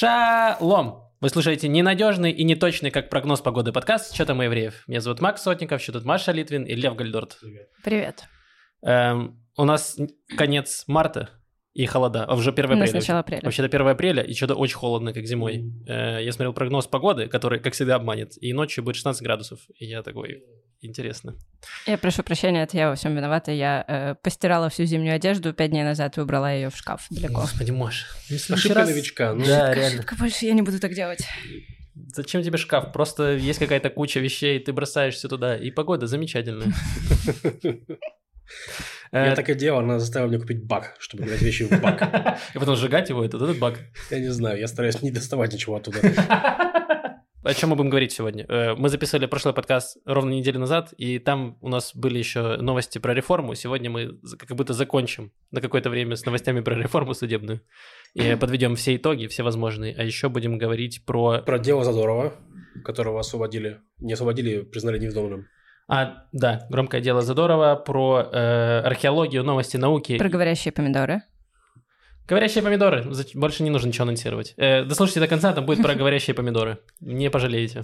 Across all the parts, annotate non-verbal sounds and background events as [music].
Шалом! Вы слушаете ненадежный и неточный, как прогноз погоды подкаст «Что там у евреев?». Меня зовут Макс Сотников, что тут Маша Литвин и Лев Гальдорт. Привет. Эм, у нас конец марта и холода, а уже 1 У нас апреля. начало апреля. Вообще-то 1 апреля, и что-то очень холодно, как зимой. Э, я смотрел прогноз погоды, который, как всегда, обманет. И ночью будет 16 градусов. И я такой, интересно. Я прошу прощения, это я во всем виновата. Я э, постирала всю зимнюю одежду пять дней назад и убрала ее в шкаф далеко. Господи, Маша. ну, Ошибка раз- новичка. Ну, Да, реально. Ошибка больше я не буду так делать. Зачем тебе шкаф? Просто есть какая-то куча вещей, ты бросаешь все туда, и погода замечательная. [laughs] Я Э, так и делал, она заставила меня купить бак, чтобы брать вещи в бак. [laughs] И потом сжигать его, это вот этот баг. Я не знаю, я стараюсь не доставать ничего оттуда. [laughs] О чем мы будем говорить сегодня? Э, Мы записали прошлый подкаст ровно неделю назад, и там у нас были еще новости про реформу. Сегодня мы как будто закончим на какое-то время с новостями про реформу судебную. И [laughs] подведем все итоги, все возможные. А еще будем говорить про... Про дело Задорова, которого освободили. Не освободили, признали невиновным. А, да, громкое дело Задорова, про э, археологию, новости науки. Про говорящие помидоры. Говорящие помидоры. Больше не нужно ничего анонсировать. Э, дослушайте до конца, там будет про [laughs] говорящие помидоры. Не пожалеете.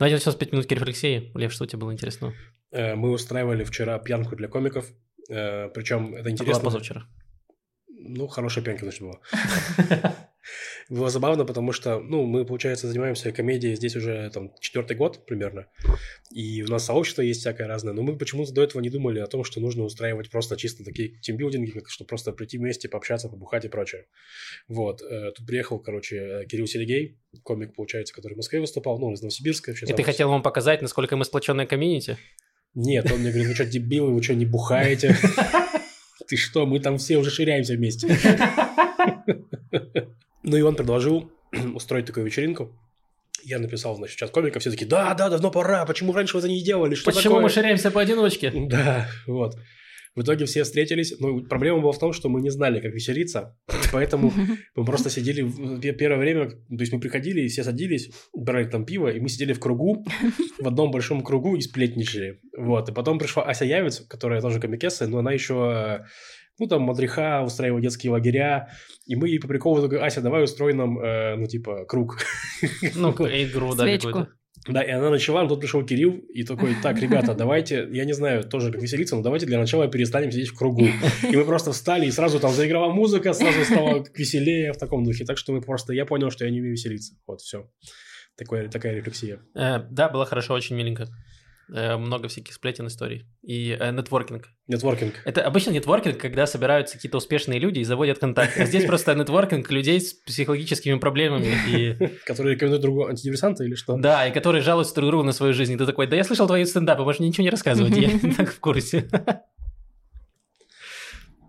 Давайте начнем с 5 минут рефлексии. Лев, что у тебя было интересного? Э, Мы устраивали вчера пьянку для комиков. Причем это интересно. позавчера. Ну, хорошая пьянка, значит, была. [laughs] Было забавно, потому что, ну, мы, получается, занимаемся комедией здесь уже, там, четвертый год примерно, и у нас сообщество есть всякое разное, но мы почему-то до этого не думали о том, что нужно устраивать просто чисто такие тимбилдинги, как что просто прийти вместе, пообщаться, побухать и прочее. Вот, э, тут приехал, короче, э, Кирилл Сергей, комик, получается, который в Москве выступал, ну, из Новосибирска вообще. И ты хотел вам показать, насколько мы сплоченная комьюнити? Нет, он мне говорит, вы что, дебилы, вы что, не бухаете? [laughs] Ты что, мы там все уже ширяемся вместе. [laughs] Ну и он предложил [clears throat] устроить такую вечеринку. Я написал, значит, чат комиков, все такие, да, да, давно пора, почему раньше вы это не делали, что Почему такое?» мы ширяемся поодиночке? [laughs] Да, вот. В итоге все встретились. Ну, проблема была в том, что мы не знали, как веселиться. [laughs] Поэтому [laughs] мы просто сидели в пе- первое время, то есть мы приходили, и все садились, брали там пиво, и мы сидели в кругу, в одном большом кругу и сплетничали. Вот. И потом пришла Ася Явец, которая тоже комикесса, но она еще, э, ну, там, мадриха, устраивала детские лагеря. И мы ей по приколу такой, Ася, давай устроим нам, э, ну, типа, круг. [laughs] Ну, игру, да, какую-то. Да, и она начала, но тут пришел Кирилл и такой, так, [laughs] ребята, давайте, я не знаю тоже, как веселиться, но давайте для начала перестанем сидеть в кругу. И мы просто встали, и сразу там заиграла музыка, сразу стало веселее в таком духе. Так что мы просто, я понял, что я не умею веселиться. Вот, все. Такое, такая рефлексия. Э, Да, было хорошо, очень миленько. Э, Много всяких сплетен историй. И э, нетворкинг. Нетворкинг. Это обычно нетворкинг, когда собираются какие-то успешные люди и заводят контакт. А здесь просто нетворкинг людей с психологическими проблемами. И [laughs] Которые рекомендуют другу антидепрессанты или что? Да, и которые жалуются друг другу на свою жизнь. И ты такой, да я слышал твои стендапы, можешь ничего не рассказывать, я так в курсе. [laughs]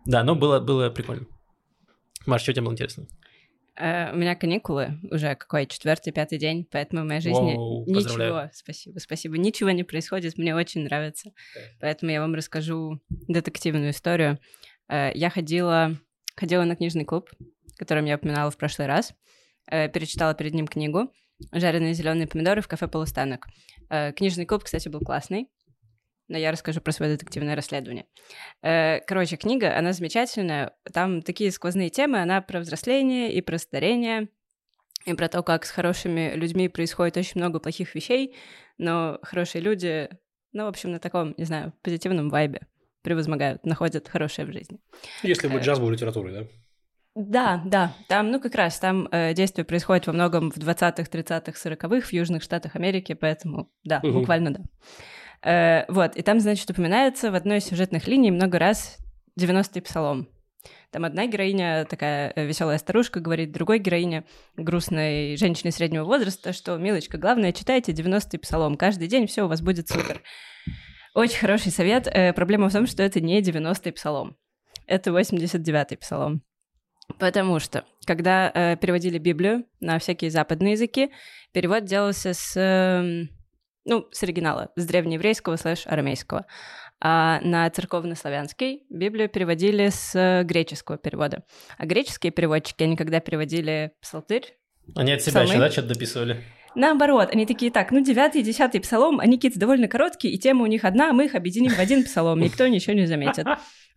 Да, но было, было прикольно. Маш, что тебе было интересно? Э, у меня каникулы уже какой четвертый, пятый день, поэтому в моей жизни Воу, ничего, поздравляю. спасибо, спасибо, ничего не происходит, мне очень нравится. Поэтому я вам расскажу детективную историю. Э, Я ходила, ходила на книжный клуб, которым я упоминала в прошлый раз, Э, перечитала перед ним книгу «Жареные зеленые помидоры в кафе «Полустанок». Книжный клуб, кстати, был классный, но я расскажу про свое детективное расследование. Э, Короче, книга, она замечательная. Там такие сквозные темы. Она про взросление и про старение, и про то, как с хорошими людьми происходит очень много плохих вещей, но хорошие люди, ну, в общем, на таком, не знаю, позитивном вайбе превозмогают, находят хорошее в жизни. Если Э. бы джаз был литературой, да? Да, да, там, ну, как раз, там э, действие происходит во многом в 20-х, 30-х, 40-х в Южных Штатах Америки, поэтому, да, Мгм. буквально да. Э, вот, и там, значит, упоминается в одной из сюжетных линий много раз 90-й псалом. Там одна героиня, такая веселая старушка, говорит другой героине, грустной женщине среднего возраста, что, милочка, главное, читайте 90-й псалом. Каждый день все у вас будет супер. Очень хороший совет. Э, проблема в том, что это не 90-й псалом. Это 89-й псалом. Потому что, когда э, переводили Библию на всякие западные языки, перевод делался с, эм, ну, с оригинала, с древнееврейского слэш арамейского. А на церковнославянский Библию переводили с э, греческого перевода. А греческие переводчики, они когда переводили псалтырь, Они от себя Псалмы? еще, да, что-то дописывали? Наоборот, они такие, так, ну, девятый и десятый псалом, они какие-то довольно короткие, и тема у них одна, а мы их объединим в один псалом, никто ничего не заметит.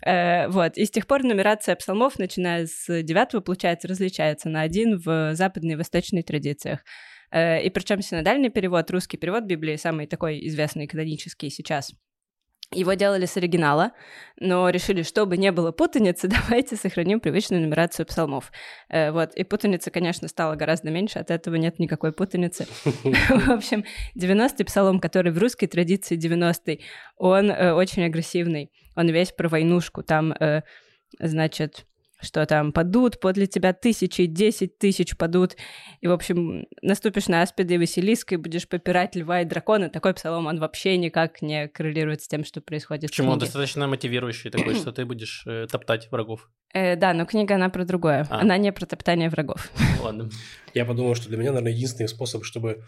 Э, вот, и с тех пор нумерация псалмов, начиная с девятого, получается, различается на один в западной и восточной традициях. Э, и причем синодальный перевод, русский перевод Библии, самый такой известный канонический сейчас, его делали с оригинала, но решили, чтобы не было путаницы, [laughs] давайте сохраним привычную нумерацию псалмов. Э, вот, и путаница, конечно, стала гораздо меньше, от этого нет никакой путаницы. [laughs] В общем, 90-й псалом, который в русской традиции 90-й, он э, очень агрессивный, он весь про войнушку, там, э, значит, что там падут подле тебя тысячи, десять тысяч падут, и, в общем, наступишь на аспида и Василиска и будешь попирать льва и дракона. Такой псалом, он вообще никак не коррелирует с тем, что происходит Почему? в Он достаточно мотивирующий такой, что ты будешь э, топтать врагов. Э, да, но книга, она про другое. А. Она не про топтание врагов. Ладно. Я подумал, что для меня, наверное, единственный способ, чтобы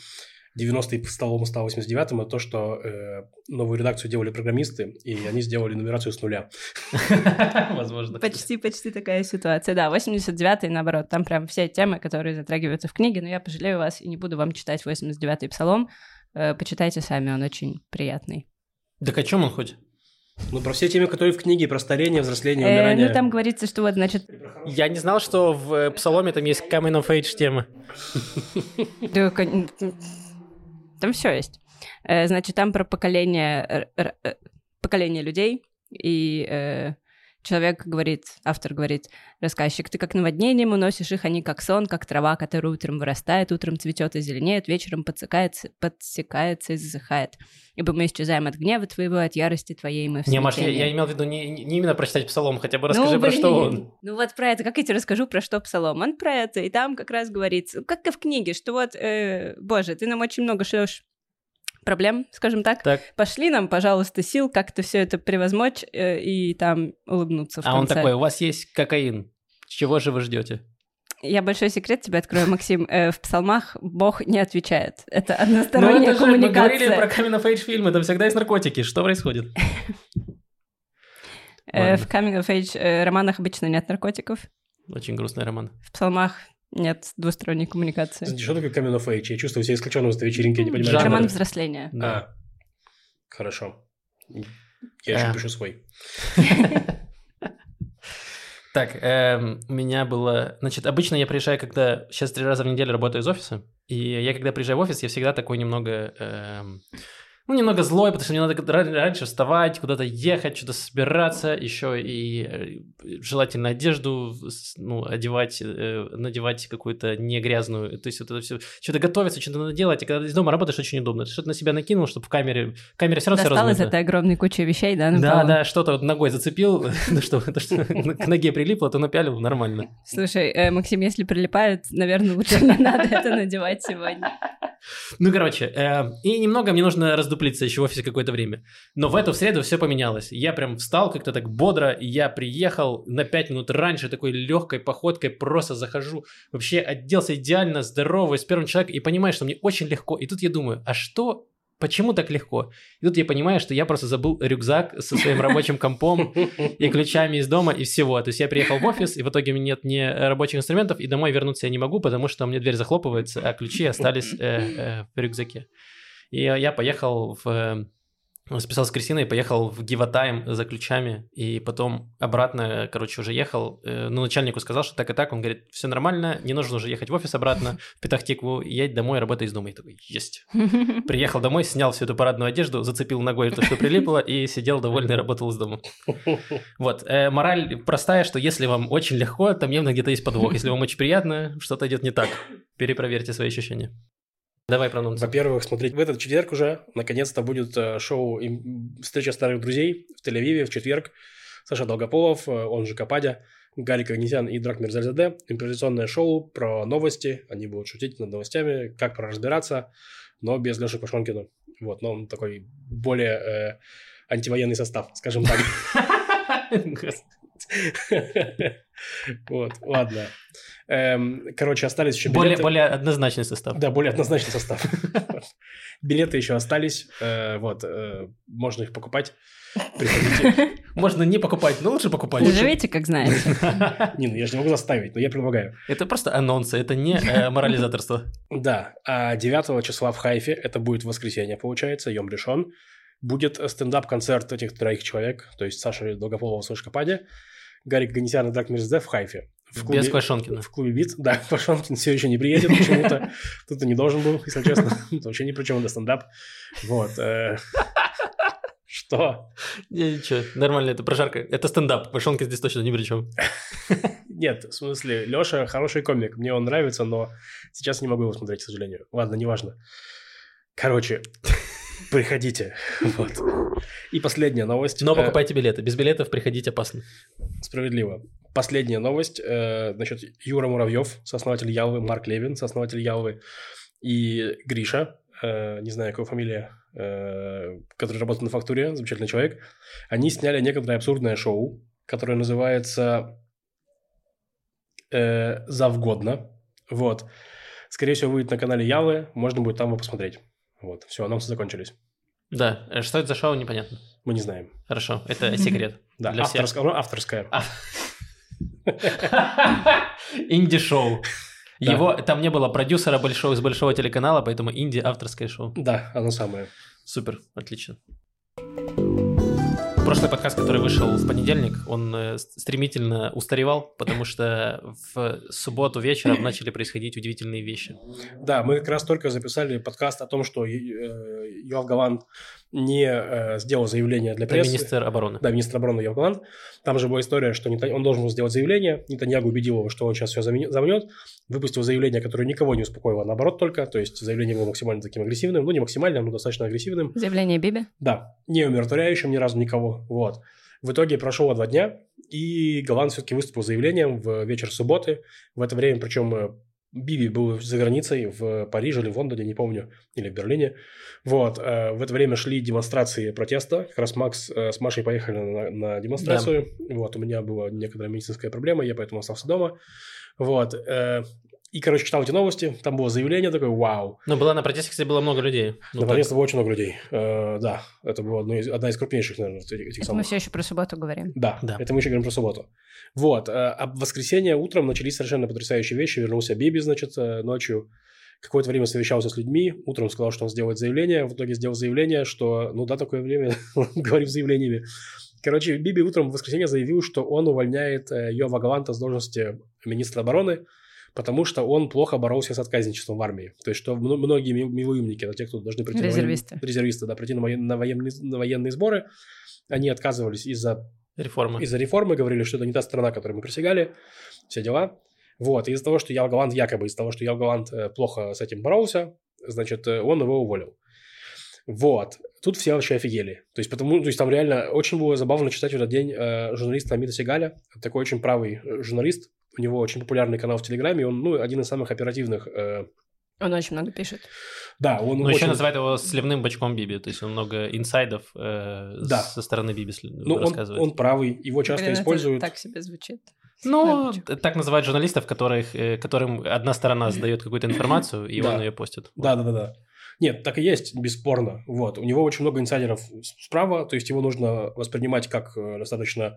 90-й столом стал 89-м, это то, что э, новую редакцию делали программисты, и они сделали нумерацию с нуля. [laughs] Возможно. Почти, почти такая ситуация. Да, 89-й, наоборот, там прям все темы, которые затрагиваются в книге, но я пожалею вас и не буду вам читать 89-й псалом. Э, почитайте сами, он очень приятный. Так о чем он хоть? Ну, про все темы, которые в книге, про старение, взросление, Э, умирание. ну, там говорится, что вот, значит, Я не знал, что в э, Псаломе там есть coming of age тема. Там все есть. Э, Значит, там про поколение, э, поколение людей, и э, человек говорит, автор говорит, рассказчик, ты как наводнением уносишь их, они как сон, как трава, которая утром вырастает, утром цветет и зеленеет, вечером подсекается, подсекается и засыхает. Ибо мы исчезаем от гнева твоего, от ярости твоей мы Не, Маш, я, смятении». я имел в виду не, не именно прочитать Псалом, хотя бы расскажи, ну, про что блин. он. Ну вот про это, как я тебе расскажу, про что Псалом? Он про это, и там как раз говорится, как и в книге, что вот, э, боже, ты нам очень много шлешь проблем, скажем так. Так. Пошли нам, пожалуйста, сил как-то все это превозмочь э, и там улыбнуться в А он конце. такой, у вас есть кокаин. Чего же вы ждете? Я большой секрет тебе открою, Максим. Э, в псалмах Бог не отвечает. Это Ну, односторонняя это же мы говорили коммуникация. про coming of age фильмы, там всегда есть наркотики. Что происходит? [laughs] Э, в Coming of Age э, романах обычно нет наркотиков. Очень грустный роман. В псалмах нет двусторонней коммуникации. Знаете, Что такое coming of age? Я чувствую себя исключенным с этой вечеринки, я не понимаю. Жанр. Роман взросления. Да. А, хорошо. Я еще А. пишу свой. Так, эм, у меня было... Значит, обычно я приезжаю, когда... Сейчас три раза в неделю работаю из офиса, и я, когда приезжаю в офис, я всегда такой немного... эм, ну, немного злой, потому что мне надо ра- раньше вставать, куда-то ехать, что-то собираться, еще и э, желательно одежду ну, одевать, э, надевать какую-то не грязную. То есть вот это все, что-то готовиться, что-то надо делать, и когда ты из дома работаешь, очень удобно. Ты что-то на себя накинул, чтобы в камере... В камере все равно все Достал из этой огромной кучи вещей, да, Да, да, что-то вот ногой зацепил, [laughs] что, то, что [laughs] к ноге прилипло, то напялил, нормально. Слушай, э, Максим, если прилипает, наверное, лучше не надо это надевать сегодня. Ну, короче, и немного мне нужно раздуплиться еще в офисе какое-то время. Но в эту среду все поменялось. Я прям встал как-то так бодро, и я приехал на 5 минут раньше, такой легкой походкой, просто захожу, вообще оделся идеально, здоровый, с первым человеком, и понимаю, что мне очень легко. И тут я думаю, а что Почему так легко? И тут я понимаю, что я просто забыл рюкзак со своим рабочим компом и ключами из дома, и всего. То есть я приехал в офис, и в итоге у меня нет ни рабочих инструментов, и домой вернуться я не могу, потому что у меня дверь захлопывается, а ключи остались э, э, в рюкзаке. И я поехал в... Списал с Кристиной, поехал в Гиватайм за ключами, и потом обратно, короче, уже ехал. Э, Ну, начальнику сказал, что так и так. Он говорит, все нормально, не нужно уже ехать в офис обратно, в Петахтикву, едь домой, работай из дома. И такой, есть. [laughs] Приехал домой, снял всю эту парадную одежду, зацепил ногой то, что прилипло, и сидел довольный, работал из дома. Вот. э, мораль простая, что если вам очень легко, там явно где-то есть подвох. Если вам очень приятно, что-то идет не так. Перепроверьте свои ощущения. Давай про анонс. Во-первых, смотрите, в этот четверг уже наконец-то будет э, шоу «Встреча старых друзей» в Тель-Авиве в четверг. Саша Долгополов, э, он же Кападя, Гарик Агнесян и Драк Мирзальзаде. Импровизационное шоу про новости. Они будут шутить над новостями, как проразбираться, но без Леши Пашонкина. Вот, но он такой более э, антивоенный состав, скажем так. [laughs] [laughs] Вот, ладно. Эм, Короче, остались еще Более, билеты. более однозначный состав. Да, более однозначный состав. [laughs] Билеты еще остались. э, Вот, э, можно их покупать. Приходите. [laughs] Можно не покупать, но лучше покупать. Живите, как знаете. Не, ну я же не могу заставить, но я предлагаю. Это просто анонсы, это не э, морализаторство. Да, а 9 числа в Хайфе, это будет воскресенье, получается, Йом Решон, будет стендап-концерт этих троих человек, то есть Саши Долгополова, Сашка Пади, Гарик Ганесян и Драк Мерзде в Хайфе. В Без Пашонкина. В клубе Бит, да, [laughs] Пашонкин все еще не приедет почему-то. [laughs] Тут и не должен был, если честно. [laughs] Вообще ни при чем, это стендап. Вот. э, Что? Не, Ничего, нормально, это прожарка. Это стендап. Пашонкин здесь точно ни при чем. Нет, в смысле, Леша хороший комик, мне он нравится, но сейчас не могу его смотреть, к сожалению. Ладно, неважно. Короче, приходите. [laughs] Вот. И последняя новость. Но Э, покупайте билеты. Без билетов приходить опасно. Справедливо. Последняя новость. Э, Значит, Юра Муравьев, сооснователь Ялвы, Марк Левин, сооснователь Ялвы, и Гриша, э, не знаю, какая фамилия, э, который работает на фактуре, замечательный человек, они сняли некоторое абсурдное шоу, которое называется э, «Завгодно». Вот. Скорее всего, выйдет на канале Явы, можно будет там его посмотреть. Вот, все, анонсы закончились. Да, э, что это за шоу, непонятно. Мы не знаем. Хорошо, это секрет. [laughs] Да, авторское, авторское. А. Инди-шоу. Его, там не было продюсера большого, с большого телеканала, поэтому инди авторское шоу. Да, оно самое. Супер, отлично. Прошлый подкаст, который вышел в понедельник, он э, стремительно устаревал, потому что в субботу вечером [laughs] начали происходить удивительные вещи. Да, мы как раз только записали подкаст о том, что э, Йоав Галант не э, сделал заявление для Это прессы. министр обороны. Да, министр обороны Йоав Галант. Там же была история, что Нета- он должен был сделать заявление. Нетаньягу убедил его, что он сейчас все замнет. Выпустил заявление, которое никого не успокоило, а наоборот только. То есть заявление было максимально таким агрессивным. Ну, не максимально, но достаточно агрессивным. Заявление Биби. Да, не умиротворяющим ни разу никого. Вот. В итоге прошло два дня, и Галант все-таки выступил с заявлением в вечер субботы. В это время, причем э, Биби был за границей, в Париже или в Лондоне, не помню, или в Берлине. Вот. э, В это время шли демонстрации протеста. Как раз Макс э, с Машей поехали на, на демонстрацию. Вот. У меня была некоторая медицинская проблема, я поэтому остался дома. Вот. э, И, короче, читал эти новости. Там было заявление такое, вау. Но было на протесте, кстати, было много людей. Ну, так. Наконец-то было очень много людей. Э, Да, это была одно из- одна из крупнейших, наверное, этих этих Это мы самых. все еще про субботу говорим. Да, Да. это мы еще говорим про субботу. Вот, э, а в воскресенье утром начались совершенно потрясающие вещи. Вернулся Биби, значит, э, ночью. Какое-то время совещался с людьми. Утром сказал, что он сделает заявление. В итоге сделал заявление, что, ну да, такое время, [laughs] говорим заявлениями. Короче, Биби утром в воскресенье заявил, что он увольняет э, Йова Галанта с должности министра обороны, потому что он плохо боролся с отказничеством в армии. То есть, что мно- многие ми- милуимники, это те, кто должны прийти на воен- Резервисты. резервисты, да, прийти на, воен- на военные, на военные сборы, они отказывались из-за Реформа. из-за реформы, говорили, что это не та страна, которой мы присягали, все дела. Вот, из-за того, что Ял Галант, якобы из-за того, что Ял Галант э, плохо с этим боролся, значит, э, он его уволил. Вот. Тут все вообще офигели. То есть, потому, то есть там реально очень было забавно читать в этот день э, журналиста Амита Сигаля. Такой очень правый э, журналист. У него очень популярный канал в Телеграме. Он, ну, один из самых оперативных. э, Он очень много пишет. да, он Ну, очень... еще называют его сливным бачком Биби, то есть он много инсайдов э, Да. со стороны Биби ну, он, рассказывает. он правый. Его часто Блин, это используют. так себе звучит. Ну, так называют журналистов, которых, э, которым одна сторона задает какую-то информацию, и Да. он ее постит. Да, да, да, да. Нет, так и есть, бесспорно. Вот. У него очень много инсайдеров справа, то есть его нужно воспринимать как э, достаточно э,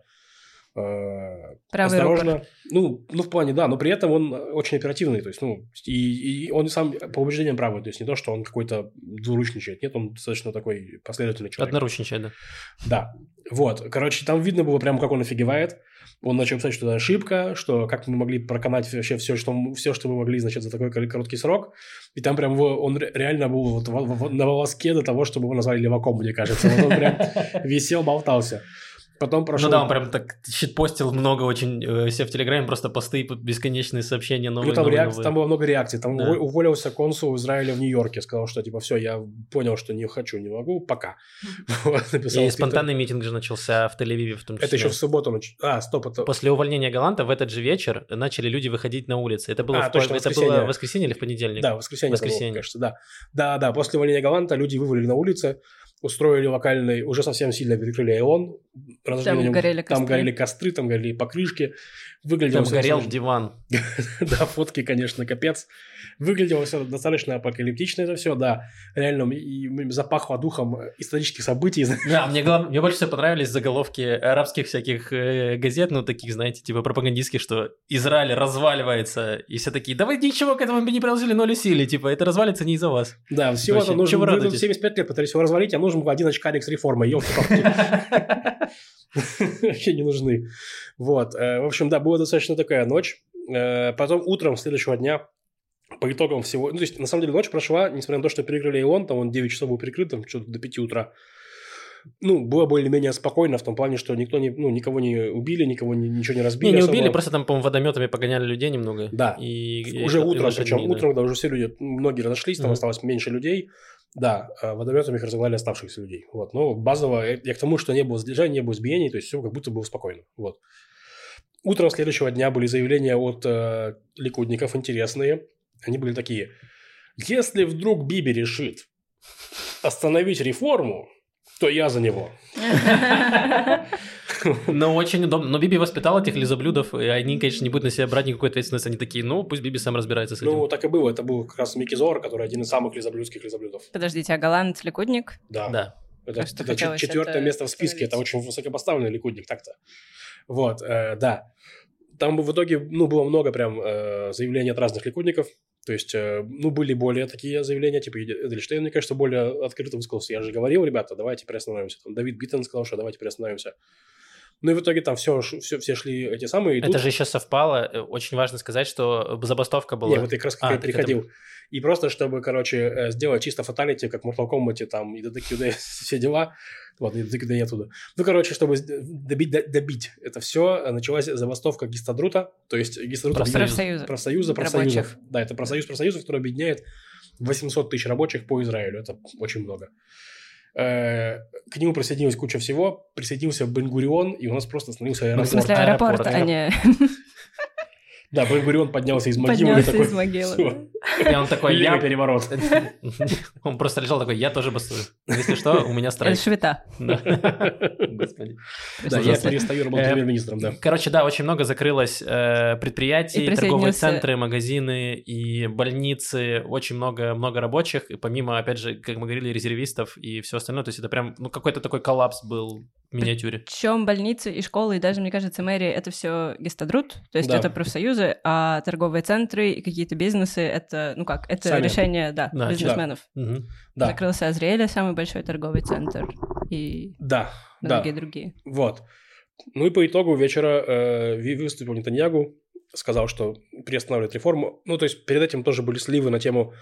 Правый осторожно. Ну, ну, в плане, да, но при этом он очень оперативный, то есть, ну, и, и он сам по убеждениям правый, то есть не то, что он какой-то двуручничает, нет, он достаточно такой последовательный человек. Одноручничай, да. Да, вот, короче, там видно было прямо, как он офигевает. Он начал писать, что это ошибка, что как мы могли проканать вообще все, что, все, что мы могли, значит, за такой кор- короткий срок. И там прям его- он ре- реально был вот во- во- на волоске до того, чтобы его назвали леваком, мне кажется. Вот он прям [laughs] висел, болтался. Потом прошел... Ну да, он прям так щитпостил много очень э, все в Телеграме, просто посты, бесконечные сообщения, Ну, новые, там, новые, реак- новые. там было много реакций. Там Да. уво- уволился консул Израиля в Нью-Йорке. Сказал, что типа все, я понял, что не хочу, не могу, пока. [laughs] Вот, И спонтанный митинг же начался в Тель-Авиве в том числе. Это еще в субботу. нач- А, стоп, это... После увольнения Галанта в этот же вечер начали люди выходить на улицы. Это было, А, в, точно, это воскресенье. было в воскресенье или в понедельник? Да, воскресенье, было, Воскресенье. кажется, да. Да, да, после увольнения Галанта люди вывалили на улицы, устроили локальный, уже совсем сильно перекрыли Айон. Там горели Там костры. горели костры, там горели покрышки. Выглядело Там горел достаточно- диван. [laughs] Да, фотки, конечно, капец. Выглядело все достаточно апокалиптично это все, да. Реально, и запахло духом исторических событий. [laughs] Да, мне, глав- мне больше всего понравились заголовки арабских всяких э, газет, ну, таких, знаете, типа пропагандистских, что Израиль разваливается, и все такие, да вы ничего к этому не приложили, ноль усилий, типа, это развалится не из-за вас. Да, всего-то нужно... чего вы вы тут радуетесь? 75 лет пытались его развалить, а нужен один очкарик с реформой, елки [laughs] [laughs] Вообще не нужны. Вот. Э, в общем, да, была достаточно такая ночь. Э, потом утром следующего дня по итогам всего... Ну, то есть, на самом деле, ночь прошла, несмотря на то, что перекрыли и он, там он 9 часов был перекрыт, там что-то до 5 утра. Ну, было более-менее спокойно в том плане, что никто не, ну, никого не убили, никого не, ничего не разбили. Не, не убили, просто там, по-моему, водометами погоняли людей немного. Да. И, уже и, утром, и причем утром, когда уже все люди, многие разошлись, там mm-hmm. осталось меньше людей. Да, а водометами их разогнали оставшихся людей. Вот. Но базово, я к тому, что не было сдержания, не было избиений, то есть все как будто было спокойно. Вот. Утром следующего дня были заявления от э, ликудников интересные. Они были такие. Если вдруг Биби решит остановить реформу, то я за него. [laughs] [laughs] Но очень удобно. Но Биби воспитал этих лизоблюдов, и они, конечно, не будут на себя брать никакой ответственности. Они такие, ну, пусть Биби сам разбирается с этим. Ну, так и было. Это был как раз Мики Зоар, который один из самых лизоблюдских лизоблюдов. Подождите, а Галант ликудник? Да. Да. Это, это четвертое место в списке. Это очень высокопоставленный ликудник так-то. Вот, э, да. Там в итоге, ну, было много прям э, заявлений от разных ликудников. То есть, э, ну, были более такие заявления, типа Эдельштейн, мне кажется, более открыто высказался. Я же говорил, ребята, давайте приостановимся. Там Давид Битан сказал, что давайте приостановимся. Ну и в итоге там все, все, все шли эти самые. Это тут... же еще совпало. Э, очень важно сказать, что забастовка была. Не, вот я как раз а, переходил. Это... И просто, чтобы, короче, э, сделать чисто фаталити, как в Mortal Kombat, там, и Detective [laughs] все дела. Вот, и Detective не оттуда. Ну, короче, чтобы добить, добить это все, началась забастовка Гистадрута, то есть Гистадрута... Профсоюза. Профсоюза профсоюзов. Да, это профсоюз профсоюзов, который объединяет 800 тысяч рабочих по Израилю. Это очень много. Э, к нему присоединилась куча всего. Присоединился Бенгурион, и у нас просто становился аэропорт. Ну, в смысле аэропорт, аэропорт а не... Да, Бен-Гурион поднялся из могилы. Поднялся такой, из могилы. И он такой, я... переворот. [laughs] Он просто лежал такой, я тоже бастую. Если что, у меня страйк. Это швета. Да, я перестаю работать э, премьер-министром, да. Короче, да, очень много закрылось э, предприятий, торговые центры, магазины и больницы. Очень много много рабочих. И помимо, опять же, как мы говорили, резервистов и все остальное. То есть это прям, ну, какой-то такой коллапс был миниатюре. Причем больницы и школы, и даже, мне кажется, мэрия — это все гестадрут, то есть это профсоюзы, а торговые центры и какие-то бизнесы — это, ну как, это Сами. решение, да, да бизнесменов. Да. Угу. Да. Закрылся Азриэля, самый большой торговый центр, и да, многие да. другие. Вот. Ну и по итогу вечера э, выступил Нетаньягу, сказал, что приостанавливает реформу. Ну, то есть перед этим тоже были сливы на тему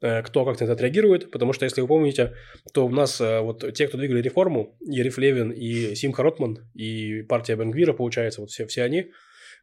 кто как на это отреагирует, потому что, если вы помните, то у нас э, вот те, кто двигали реформу, Ериф Левин и Симха Ротман, и партия Бенгвира, получается, вот все, все они,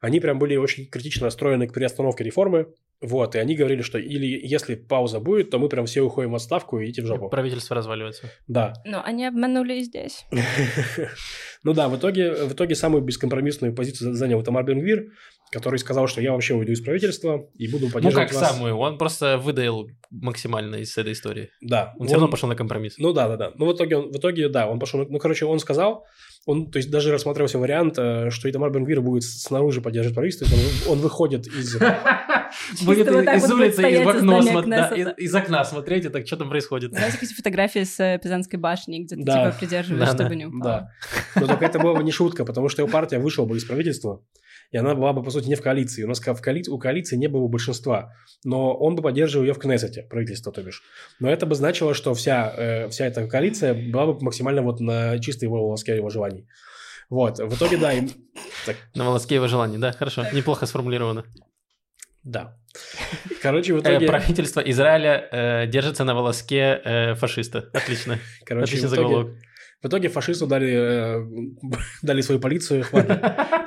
они прям были очень критично настроены к переостановке реформы, вот, и они говорили, что или если пауза будет, то мы прям все уходим в отставку и идите в жопу. Правительство разваливается. Да. Но они обманули и здесь. [laughs] Ну да, в итоге, в итоге самую бескомпромиссную позицию занял Тамар Бенгвир, который сказал, что я вообще уйду из правительства и буду поддерживать Ну как самую, он просто выдаил максимально из этой истории. Да. Он, он все равно пошел на компромисс. Ну да, да, да. Ну в итоге, он, в итоге да, он пошел, ну короче, он сказал, он, то есть даже рассматривался вариант, э, что Итамар Бенгвир будет снаружи поддерживать правительство, он, он выходит из... [laughs] Будет из улицы, из окна, из окна смотреть, и так что там происходит. Знаете, какие фотографии с э, Пизанской башни, где ты типа придерживаешь, чтобы не упал. Да, но только это была не шутка, потому что его партия вышла бы из правительства, и она была бы, по сути, не в коалиции. У нас в коалиции, у коалиции не было большинства, но он бы поддерживал ее в Кнессете, правительство, то бишь. Но это бы значило, что вся, э, вся эта коалиция была бы максимально вот на чистой его волоске его желаний. Вот, в итоге, да, им... Так. На волоске его желаний, да, хорошо, неплохо сформулировано. Да. Короче, в итоге... Правительство Израиля э, держится на волоске э, фашиста. Отлично. Короче, Отличный в итоге, заголовок. В итоге фашисту дали, э, [laughs] дали свою полицию, хватит.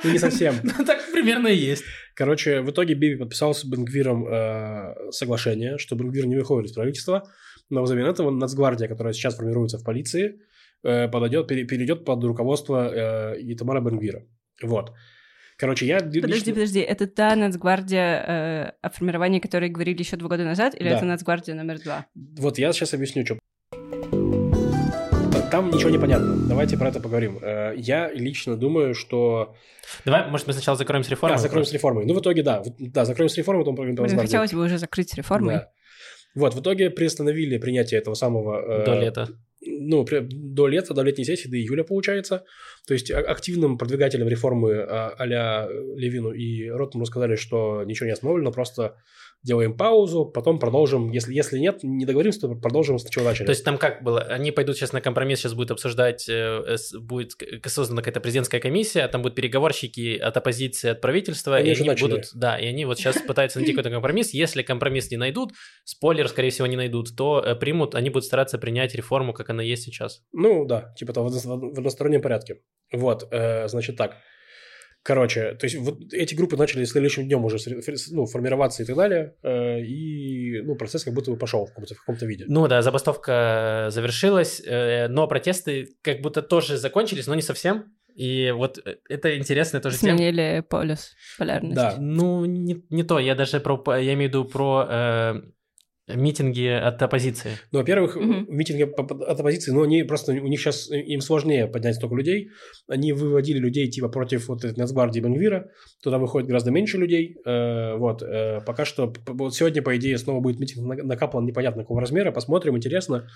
Ну, не совсем. [laughs] Ну, так примерно и есть. Короче, в итоге Биби подписал с Бенгвиром э, соглашение, что Бенгвир не выходит из правительства, но взамен этого Нацгвардия, которая сейчас формируется в полиции, э, подойдет, перейдет под руководство э, Итамара Бенгвира. Вот. Короче, я... Подожди, лично... подожди, это та нацгвардия, э, о формировании которой говорили еще два года назад, или да. это нацгвардия номер два? Вот я сейчас объясню, что там ничего не понятно. Давайте про это поговорим. Э, я лично думаю, что... Давай, может, мы сначала закроем с реформой? Да, закроем с реформой. Ну, в итоге, да. Да, закроем с реформой, потом поговорим про Хотелось бы уже закрыть с реформой. Да. Вот, в итоге приостановили принятие этого самого... Э, до лета. Ну, до лета, до летней сессии, до июля, получается. То есть а- активным продвигателям реформы а- а-ля Левину и Ротману сказали, что ничего не остановлено, просто делаем паузу, потом продолжим. Если, если нет, не договоримся, то продолжим с чего начали. То есть там как было? Они пойдут сейчас на компромисс, сейчас будет обсуждать, э, будет создана какая-то президентская комиссия, там будут переговорщики от оппозиции, от правительства, Они и они начали. будут, да, и они вот сейчас [laughs] пытаются найти какой-то компромисс. Если компромисс не найдут, спойлер, скорее всего, не найдут, то э, примут, они будут стараться принять реформу, как она есть сейчас. Ну, да, типа того, в одностороннем порядке. Вот, э, значит так. Короче, то есть вот эти группы начали следующим днем уже ну, формироваться и так далее, э, и ну, процесс как будто бы пошел в каком-то, в каком-то виде. Ну да, забастовка завершилась, э, но протесты как будто тоже закончились, но не совсем. И вот э, это интересная тоже тема. Сменили полюс полярности. Да. Ну, не, не то. Я даже про... Я имею в виду про э, митинги от оппозиции. Ну, во-первых, Мгм. митинги от оппозиции, ну, они просто, у них сейчас, им сложнее поднять столько людей. Они выводили людей, типа, против вот этой Нацгвардии Бенгвира. Туда выходит гораздо меньше людей. Э, вот. э, пока что, вот сегодня, по идее, снова будет митинг на- накапан непонятно какого размера. Посмотрим, интересно.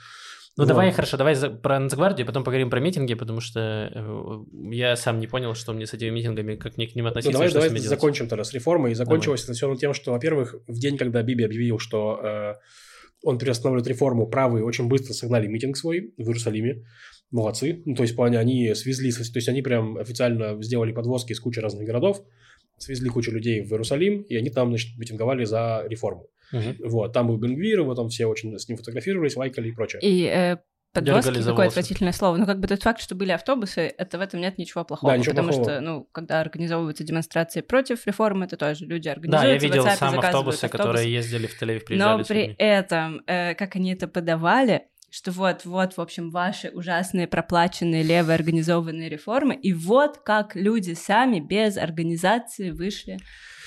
Ну, Вот. давай, хорошо, давай за- про Нацгвардию, потом поговорим про митинги, потому что э, я сам не понял, что мне с этими митингами, как мне к ним Ну, относиться, давай, что давай делать. закончим тогда с реформой. И закончилось это все тем, что, во-первых, в день, когда Биби объявил, что э, он приостанавливает реформу, правые очень быстро согнали митинг свой в Иерусалиме. Молодцы. Ну, то есть, в плане, они свезли, то есть, они прям официально сделали подвозки из кучи разных городов, свезли кучу людей в Иерусалим, и они там, значит, митинговали за реформу. Мгм. Вот, там был Бенгвир, вот там все очень с ним фотографировались, лайкали и прочее. И э, какое волосы. отвратительное слово. Ну, как бы тот факт, что были автобусы, это в этом нет ничего плохого. Да, ничего потому плохого. что, ну, когда организовываются демонстрации против реформы, это тоже люди Да, я видел WhatsApp сам автобусы, автобус. которые ездили в Тель-Авив, приезжали Но при этом, э, как они это подавали, что вот, вот, в общем, ваши ужасные проплаченные левые организованные реформы, и вот как люди сами без организации вышли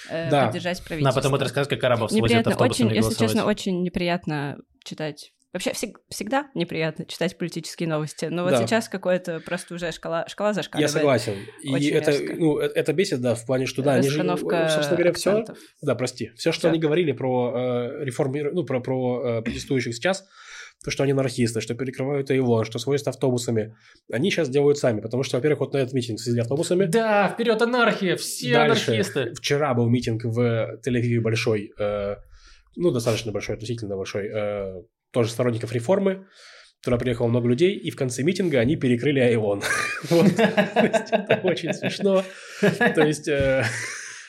э, Да. поддержать Да, правительство. потом это рассказать, как арабов неприятно, очень, если голосовать. честно, очень неприятно читать. Вообще всег- всегда неприятно читать политические новости, но вот Да. сейчас какое-то просто уже шкала, шкала Я зашкаливает. согласен. И Очень это, ну, э- это бесит, да, в плане, что да, они же, Расстановка собственно говоря, все, акцентов. Да, прости. Все, что Всё. они говорили про э, реформи- ну, про, про э, протестующих сейчас, то, что они анархисты, что перекрывают Эйлон, что свозят автобусами, они сейчас делают сами. Потому что, во-первых, вот на этот митинг свезли автобусами. Да, вперед анархия, все Дальше. анархисты. Вчера был митинг в Тель-Авиве большой, э, ну, достаточно большой, относительно большой, э, тоже сторонников реформы. Туда приехало много людей, и в конце митинга они перекрыли [laughs] есть Это очень смешно. То есть, э,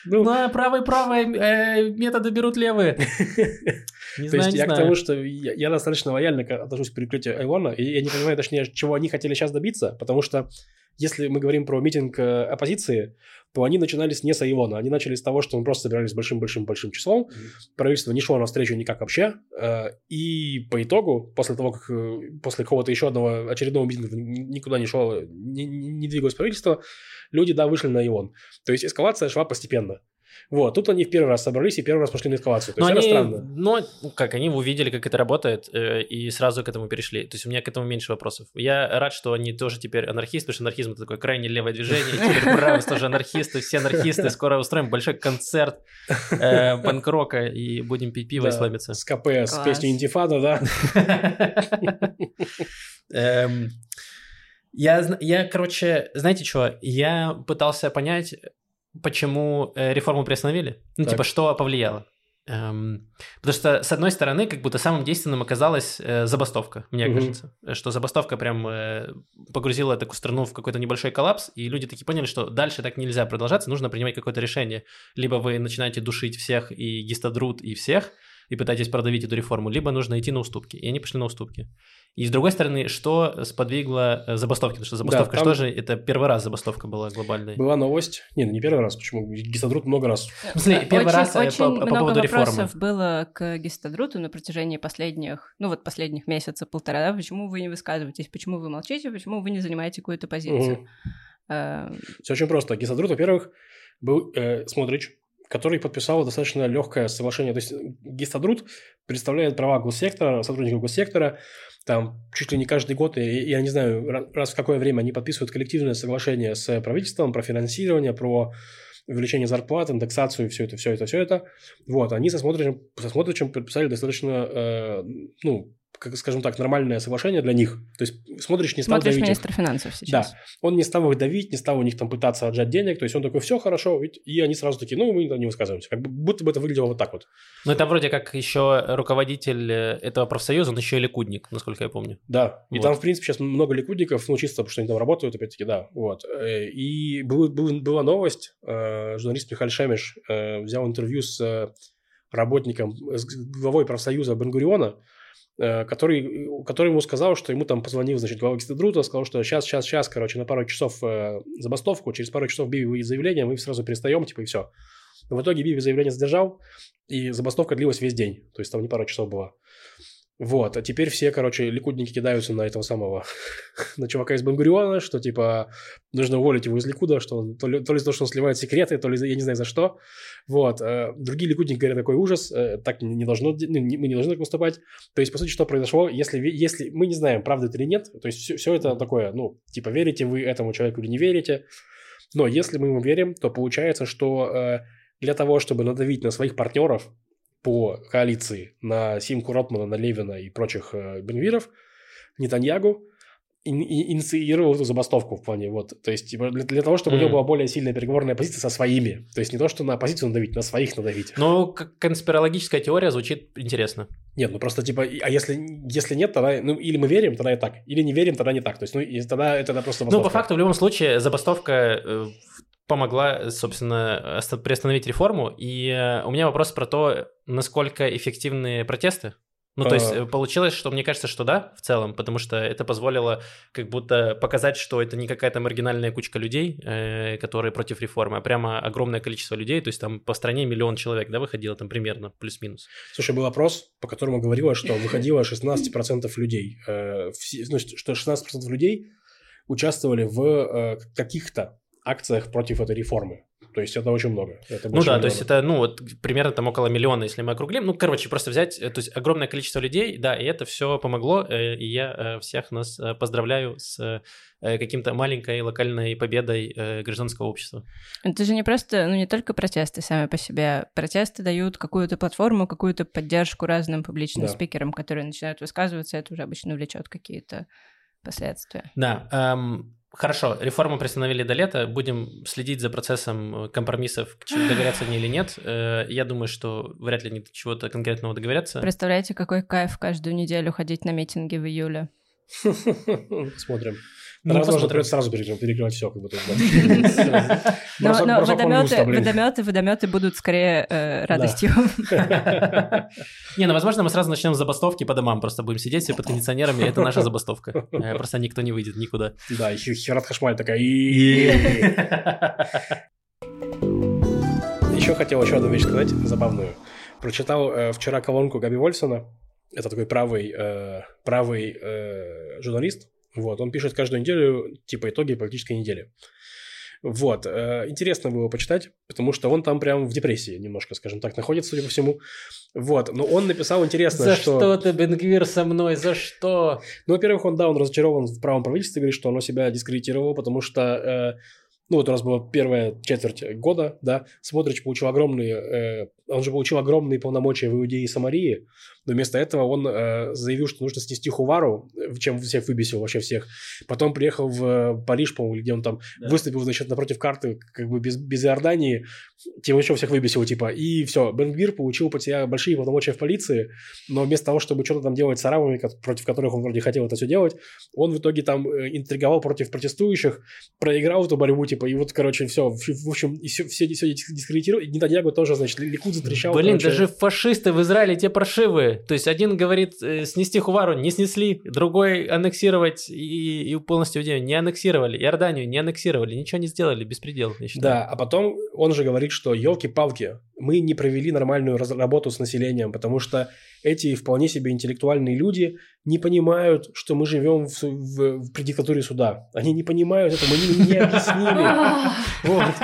ну, Ну, а правые-правые э, методы берут левые. [laughs] Не То знаю, есть не я к знаю. тому, что я, я достаточно лояльно к- отношусь к перекрытию Айвона, и я не понимаю, точнее, чего они хотели сейчас добиться, потому что если мы говорим про митинг э, оппозиции, то они начинались не с Айвона, они начали с того, что мы просто собирались большим-большим-большим числом, правительство не шло навстречу никак вообще, э, и по итогу, после того, как э, после какого-то еще одного очередного митинга ни- никуда не шло, не, не- не двигалось правительство, люди, да, вышли на Айвон. То есть эскалация шла постепенно. Вот, тут они в первый раз собрались и первый раз пошли на эскалацию. То Но есть это они, странно. ну, как, они увидели, как это работает, э, и сразу к этому перешли. То есть у меня к этому меньше вопросов. Я рад, что они тоже теперь анархисты, потому что анархизм это такое крайне левое движение. Теперь правые тоже анархисты, все анархисты. Скоро устроим большой концерт э, панк-рока и будем пить пиво и Да, слабиться. С КП, с Класс. песней Интифада, да. Эм, Я, я, короче, знаете что? Я пытался понять, почему э, реформу приостановили. Ну, Так. типа, что повлияло. Эм, потому что, с одной стороны, как будто самым действенным оказалась э, забастовка, мне Мгм. кажется. Э, Что забастовка прям э, погрузила такую страну в какой-то небольшой коллапс, и люди такие поняли, что дальше так нельзя продолжаться, нужно принимать какое-то решение. Либо вы начинаете душить всех и гистадрут и всех, и пытаетесь продавить эту реформу, либо нужно идти на уступки. И они пошли на уступки. И с другой стороны, что сподвигло э, забастовки? Потому что забастовка там- что же, это первый раз забастовка была глобальной. Была новость. Не, ну не первый раз. Почему? Гистадрут много раз. В смысле, первый очень, раз, э, очень по- по поводу реформы. вопросов было к Гистадруту на протяжении последних, ну вот последних месяца, полтора, да, почему вы не высказываетесь, почему вы молчите, почему вы не занимаете какую-то позицию. Э, Все очень просто. Гистадрут, во-первых, был э, Смотрич, который подписал достаточно легкое соглашение. То есть Гистадрут представляет права госсектора, сотрудников госсектора. Там чуть ли не каждый год, и я не знаю, ра- раз в какое время они подписывают коллективное соглашение с правительством про финансирование, про увеличение зарплат, индексацию, все это, все это, все это. Вот, они со Смотричем, со Смотричем подписали достаточно, э, ну, как скажем так, нормальное соглашение для них. То есть смотришь, не стал Смотришь давить их. министра финансов сейчас. Да, он не стал их давить, не стал у них там пытаться отжать денег, то есть он такой, все хорошо, и они сразу такие, ну, мы не высказываемся. Как бы, будто бы это выглядело вот так вот. Ну, это вроде как еще руководитель э, этого профсоюза, он еще и ликудник, насколько я помню. Да, и Вот. там, в принципе, сейчас много ликудников, ну, чисто потому что они там работают, опять-таки, да, вот. Э, И был, был- была новость, э, журналист Михаил Шемиш взял интервью с работником, с главой профсоюза Бенгуриона, который, который ему сказал, что ему там позвонил, значит, глава Гестедрута, сказал, что сейчас, сейчас, сейчас, короче, на пару часов э, забастовку, через пару часов Биби выйдет заявление, мы сразу перестаем, типа, и все. Но в итоге Биби заявление задержал, и забастовка длилась весь день, то есть там не пару часов было. Вот, а теперь все, короче, ликудники кидаются на этого самого, [laughs] на чувака из Бенгуриона, что, типа, нужно уволить его из Ликуда, что он, то, ли, то ли за то, что он сливает секреты, то ли я не знаю за что. Вот, э, другие ликудники говорят, такой ужас, э, так не, не должно, мы не должны так поступать. То есть, по сути, что произошло, если, если мы не знаем, правда это или нет, то есть, все, все это такое, ну, типа, верите вы этому человеку или не верите, но если мы ему верим, то получается, что э, для того, чтобы надавить на своих партнеров по коалиции, на Симку Ротмана, на Левина и прочих э, Бенгвиров, Нетаньягу ин- инициировал эту забастовку в плане вот, то есть типа, для, для того, чтобы у него была более сильная переговорная позиция со своими, то есть не то, что на оппозицию надавить, на своих надавить. Ну, как конспирологическая теория звучит интересно. Нет, ну просто типа, а если, если нет, тогда, ну, или мы верим, тогда и так, или не верим, тогда не так, то есть, ну, и тогда это просто Ну, забастовка. по факту, в любом случае, забастовка э, помогла, собственно, оста- приостановить реформу. И э, у меня вопрос про то, насколько эффективны протесты. Ну, то есть А. э, получилось, что мне кажется, что да, в целом, потому что это позволило как будто показать, что это не какая-то маргинальная кучка людей, э, которые против реформы, а прямо огромное количество людей, то есть там по стране миллион человек, да, выходило там примерно, плюс-минус. Слушай, был опрос, по которому говорилось, что [laughs] выходило 16% людей, э, все- ну, что 16% людей участвовали в э, каких-то акциях против этой реформы. То есть это очень много. Это Ну да, то миллиона. есть это, ну, вот примерно там около миллиона, если мы округлим. Ну, короче, просто взять, э, то есть огромное количество людей, да, и это все помогло, э, и я э, всех нас поздравляю с каким-то маленькой локальной победой э, гражданского общества. Это же не просто, ну не только протесты сами по себе. Протесты дают какую-то платформу, какую-то поддержку разным публичным Да. спикерам, которые начинают высказываться, это уже обычно влечет какие-то последствия. Да, эм, хорошо, реформу приостановили до лета, будем следить за процессом э, компромиссов, к чему договорятся они или нет. Э, я думаю, что вряд ли они чего-то конкретного договорятся. Представляете, какой кайф каждую неделю ходить на митинги в июле? [laughs] Смотрим. Ну, Возможно, посмотрим. придется сразу перекрывать, перекрывать все, как будто. [laughs] Но, водометы, водометы, водометы будут скорее э, радостью. [laughs] Не, ну, возможно, мы сразу начнем с забастовки по домам, просто будем сидеть все под кондиционерами, это наша забастовка. Э, Просто никто не выйдет никуда. Да, Хи- Херат Хашмаль такая. [laughs] Еще хотел еще одну вещь сказать, забавную. Прочитал э, вчера колонку Габи Вольсона. Это такой правый, э, правый э, журналист. Вот, он пишет каждую неделю, типа, итоги политической недели. Вот, э, интересно было почитать, потому что он там прям в депрессии немножко, скажем так, находится, судя по всему. Вот, но он написал интересно, За что... что ты, Бенгвир, со мной? За что? Ну, во-первых, он, да, он разочарован в правом правительстве, говорит, что оно себя дискредитировало, потому что, э, ну, вот у нас была первая четверть года, да, Смотрич получил огромные, э, он же получил огромные полномочия в Иудее и Самарии, но вместо этого он э, заявил, что нужно снести Хувару, э, чем всех выбесил вообще всех. Потом приехал в э, Париж, по-моему, где он там Да. выступил, значит, напротив карты, как бы без, без Иордании, тем еще всех выбесил, типа, и все, Бенгвир получил под себя большие полномочия в полиции, но вместо того, чтобы что-то там делать с арабами, против которых он вроде хотел это все делать, он в итоге там э, интриговал против протестующих, проиграл эту борьбу, типа, и вот, короче, все, в общем, и все, все, все дискредитировали, и Нетаньягу тоже, значит, Ликуд затрещал. Блин, короче. даже фашисты в Израиле те паршивые. То есть один говорит э, снести Хувару, не снесли, другой аннексировать и, и полностью Иудею не аннексировали, Иорданию не аннексировали, ничего не сделали, беспредел, я считаю. Да, а потом он же говорит, что елки-палки, мы не провели нормальную раз- работу с населением, потому что эти вполне себе интеллектуальные люди не понимают, что мы живем в, в, в при диктатуре суда. Они не понимают это, мы не, не объяснили, [laughs] вот,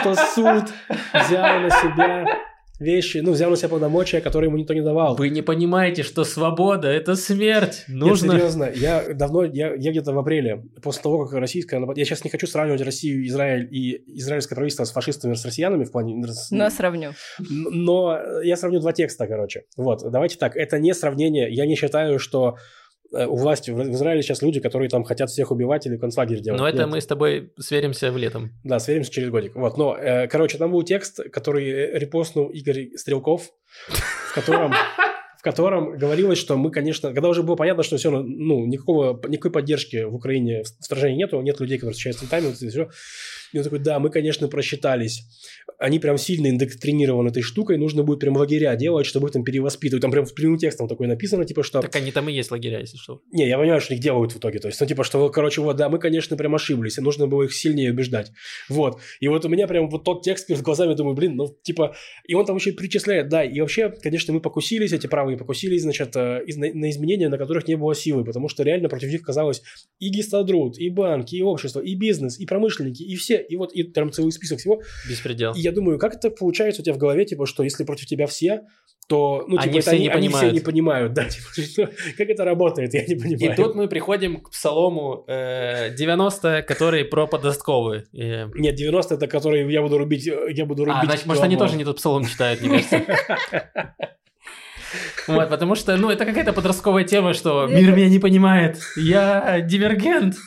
что суд взял на себя вещи, ну, взял на себя полномочия, которые ему никто не давал. Вы не понимаете, что свобода – это смерть. Нужно... Нет, серьезно, я давно, я, я где-то в апреле, после того, как российская... Я сейчас не хочу сравнивать Россию, Израиль и израильское правительство с фашистами, с россиянами в плане... Но сравню. Но я сравню два текста, короче. Вот, давайте так, это не сравнение. Я не считаю, что у власти в Израиле сейчас люди, которые там хотят всех убивать или концлагерь делать. Но это Нет. мы с тобой сверимся в летом. Да, сверимся через годик. Вот, но, э, короче, там был текст, который э, репостнул Игорь Стрелков, в котором [laughs] в котором говорилось, что мы, конечно, когда уже было понятно, что все, ну, никакого, никакой поддержки в Украине в сражении нету, нет людей, которые встречаются цветами, вот, все, и он такой, да, мы, конечно, просчитались. Они прям сильно индоктринированы этой штукой, нужно будет прям лагеря делать, чтобы их там перевоспитывать. Там прям в прямым текстом такое написано, типа, что... Так они там и есть лагеря, если что. Не, я понимаю, что их делают в итоге. То есть, ну, типа, что, короче, вот, да, мы, конечно, прям ошиблись, и нужно было их сильнее убеждать. Вот. И вот у меня прям вот тот текст перед глазами, думаю, блин, ну, типа... И он там еще перечисляет, да, и вообще, конечно, мы покусились, эти правые покусились, значит, э, на изменения, на которых не было силы, потому что реально против них казалось и гистадрут, и банки, и общество, и бизнес, и промышленники, и все, и вот, и прям целый список всего. Беспредел. И я думаю, как это получается у тебя в голове, типа, что если против тебя все, то, ну, типа, они, это все, они, не они понимают. все не понимают, да, типа, [laughs] как это работает, я не понимаю. И тут мы приходим к псалому э, 90, который про подростковые. И... Нет, 90 это который я буду рубить, я буду рубить. А, значит, может, они тоже не тот псалом читают, мне кажется. [laughs] Вот, потому что, ну, это какая-то подростковая тема, что мир меня не понимает, я дивергент. [laughs]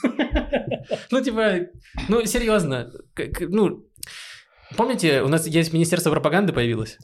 Ну, типа, ну, серьезно, ну, помните, у нас есть Министерство пропаганды появилось?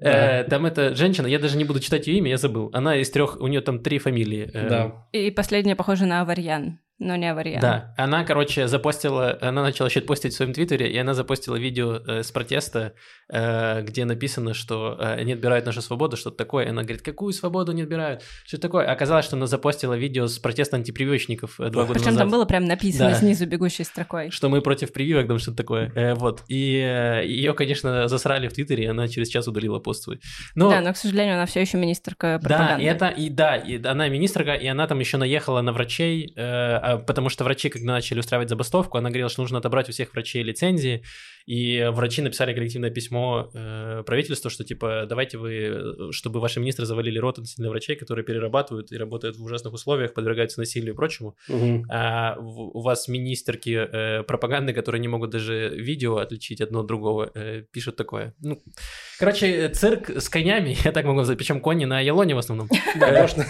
Э, там эта женщина, я даже не буду читать ее имя, я забыл. Она из трех, у нее там три фамилии. Э, да. И последняя похожа на Аварьян но не авария. Да, она, короче, запостила, она начала еще постить в своем твиттере, и она запостила видео э, с протеста, э, где написано, что э, они отбирают нашу свободу, что-то такое. И она говорит, какую свободу не отбирают? Что такое? Оказалось, что она запостила видео с протеста антипрививочников э, два года Причем назад. там было прям написано да. снизу бегущей строкой. Что мы против прививок, там что-то такое. Э, вот. И э, ее, конечно, засрали в твиттере, и она через час удалила пост свой. Но... Да, но, к сожалению, она все еще министрка пропаганды. Да, и это, и да, и она министрка, и она там еще наехала на врачей, э, потому что врачи, когда начали устраивать забастовку, она говорила, что нужно отобрать у всех врачей лицензии, и врачи написали коллективное письмо э, правительству, что типа давайте вы, чтобы ваши министры завалили рот для врачей, которые перерабатывают и работают в ужасных условиях, подвергаются насилию и прочему. Угу. А у вас министерки э, пропаганды, которые не могут даже видео отличить одно от другого, э, пишут такое. Ну, короче, цирк с конями, [laughs] я так могу сказать, причем кони на Елоне в основном. [laughs] Да, можно,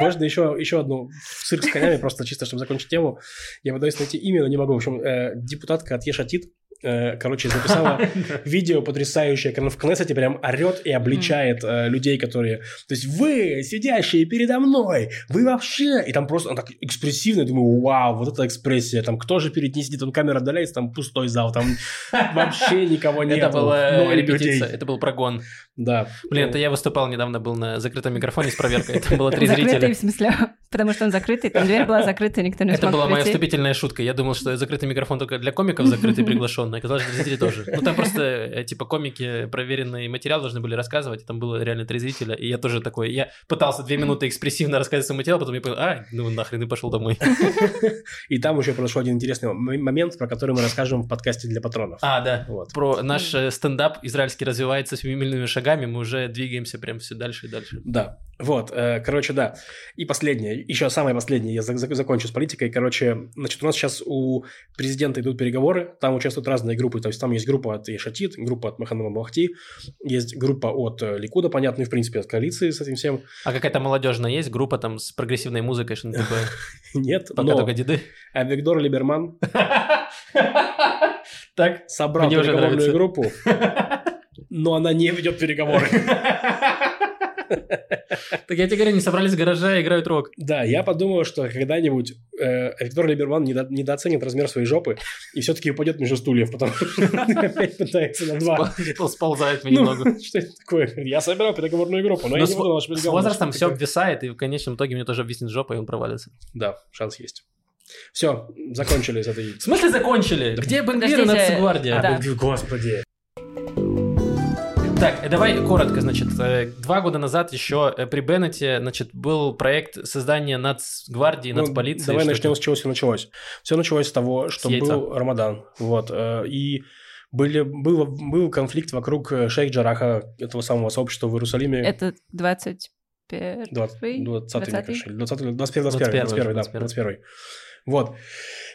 можно еще, еще одну цирк с конями, просто чисто, чтобы закончить тему. Я пытаюсь найти имя, но не могу. В общем, э, депутатка от Ешатит Э, короче, записала [laughs] видео потрясающее, когда в Кнессете прям орет и обличает э, людей, которые... То есть вы, сидящие передо мной, вы вообще... И там просто так экспрессивно, я думаю, вау, вот эта экспрессия, там кто же перед ней сидит, он камера отдаляется, там пустой зал, там [laughs] вообще никого нет. Это была репетиция, это был прогон. Да. Блин, это я выступал недавно, был на закрытом микрофоне с проверкой, это было три зрителя. Закрытый, в смысле? [laughs] Потому что он закрытый, там дверь была закрыта, никто не Это была моя вступительная шутка. Я думал, что закрытый микрофон только для комиков закрытый приглашенный. Оказалось, что зрители тоже. Ну, там просто, э, типа, комики проверенный материал должны были рассказывать, и там было реально три зрителя, и я тоже такой, я пытался две минуты экспрессивно рассказать свой материал, потом я понял, а, ну нахрен, и пошел домой. [laughs] И там еще произошел один интересный момент, про который мы расскажем в подкасте для патронов. А, да. Вот. Про наш э, стендап израильский развивается семимильными шагами, мы уже двигаемся прям все дальше и дальше. Да. Вот, э, короче, да. И последнее, еще самое последнее, я закончу с политикой. Короче, значит, у нас сейчас у президента идут переговоры, там участвуют разные группы, то есть там есть группа от Ешатит, группа от Маханова Махти, есть группа от э, Ликуда, понятно, и в принципе от коалиции с этим всем. А какая-то молодежная есть группа там с прогрессивной музыкой, что-нибудь такое? [laughs] Нет, Пока только деды. А Виктор Либерман [laughs] так, собрал переговорную группу, [laughs] но она не ведет переговоры. [laughs] Так я тебе говорю, они собрались в гараже и играют рок. Да, я подумал, что когда-нибудь э, Виктор Либерман недо, недооценит размер своей жопы и все-таки упадет между стульев, потому что [laughs] опять пытается на два. Сползает немного. Ну, [laughs] что это такое? Я собирал переговорную группу, но я не буду С возрастом все обвисает, и в конечном итоге мне тоже обвиснет жопа, и он провалится. Да, шанс есть. Все, закончили с этой... В смысле закончили? Где Бенгвир и Нацгвардия? А, Господи. Так, давай коротко, значит, э, два года назад еще э, при Беннете, значит, был проект создания нацгвардии, ну, нацполиции. Давай начнем с чего все началось. Все началось с того, что с был Рамадан, вот, э, и Были, был, был конфликт вокруг шейх Джараха, этого самого сообщества в Иерусалиме. Это 20 20, 20, 20, 20, 21, 21, 21, 21, да, 21. Вот.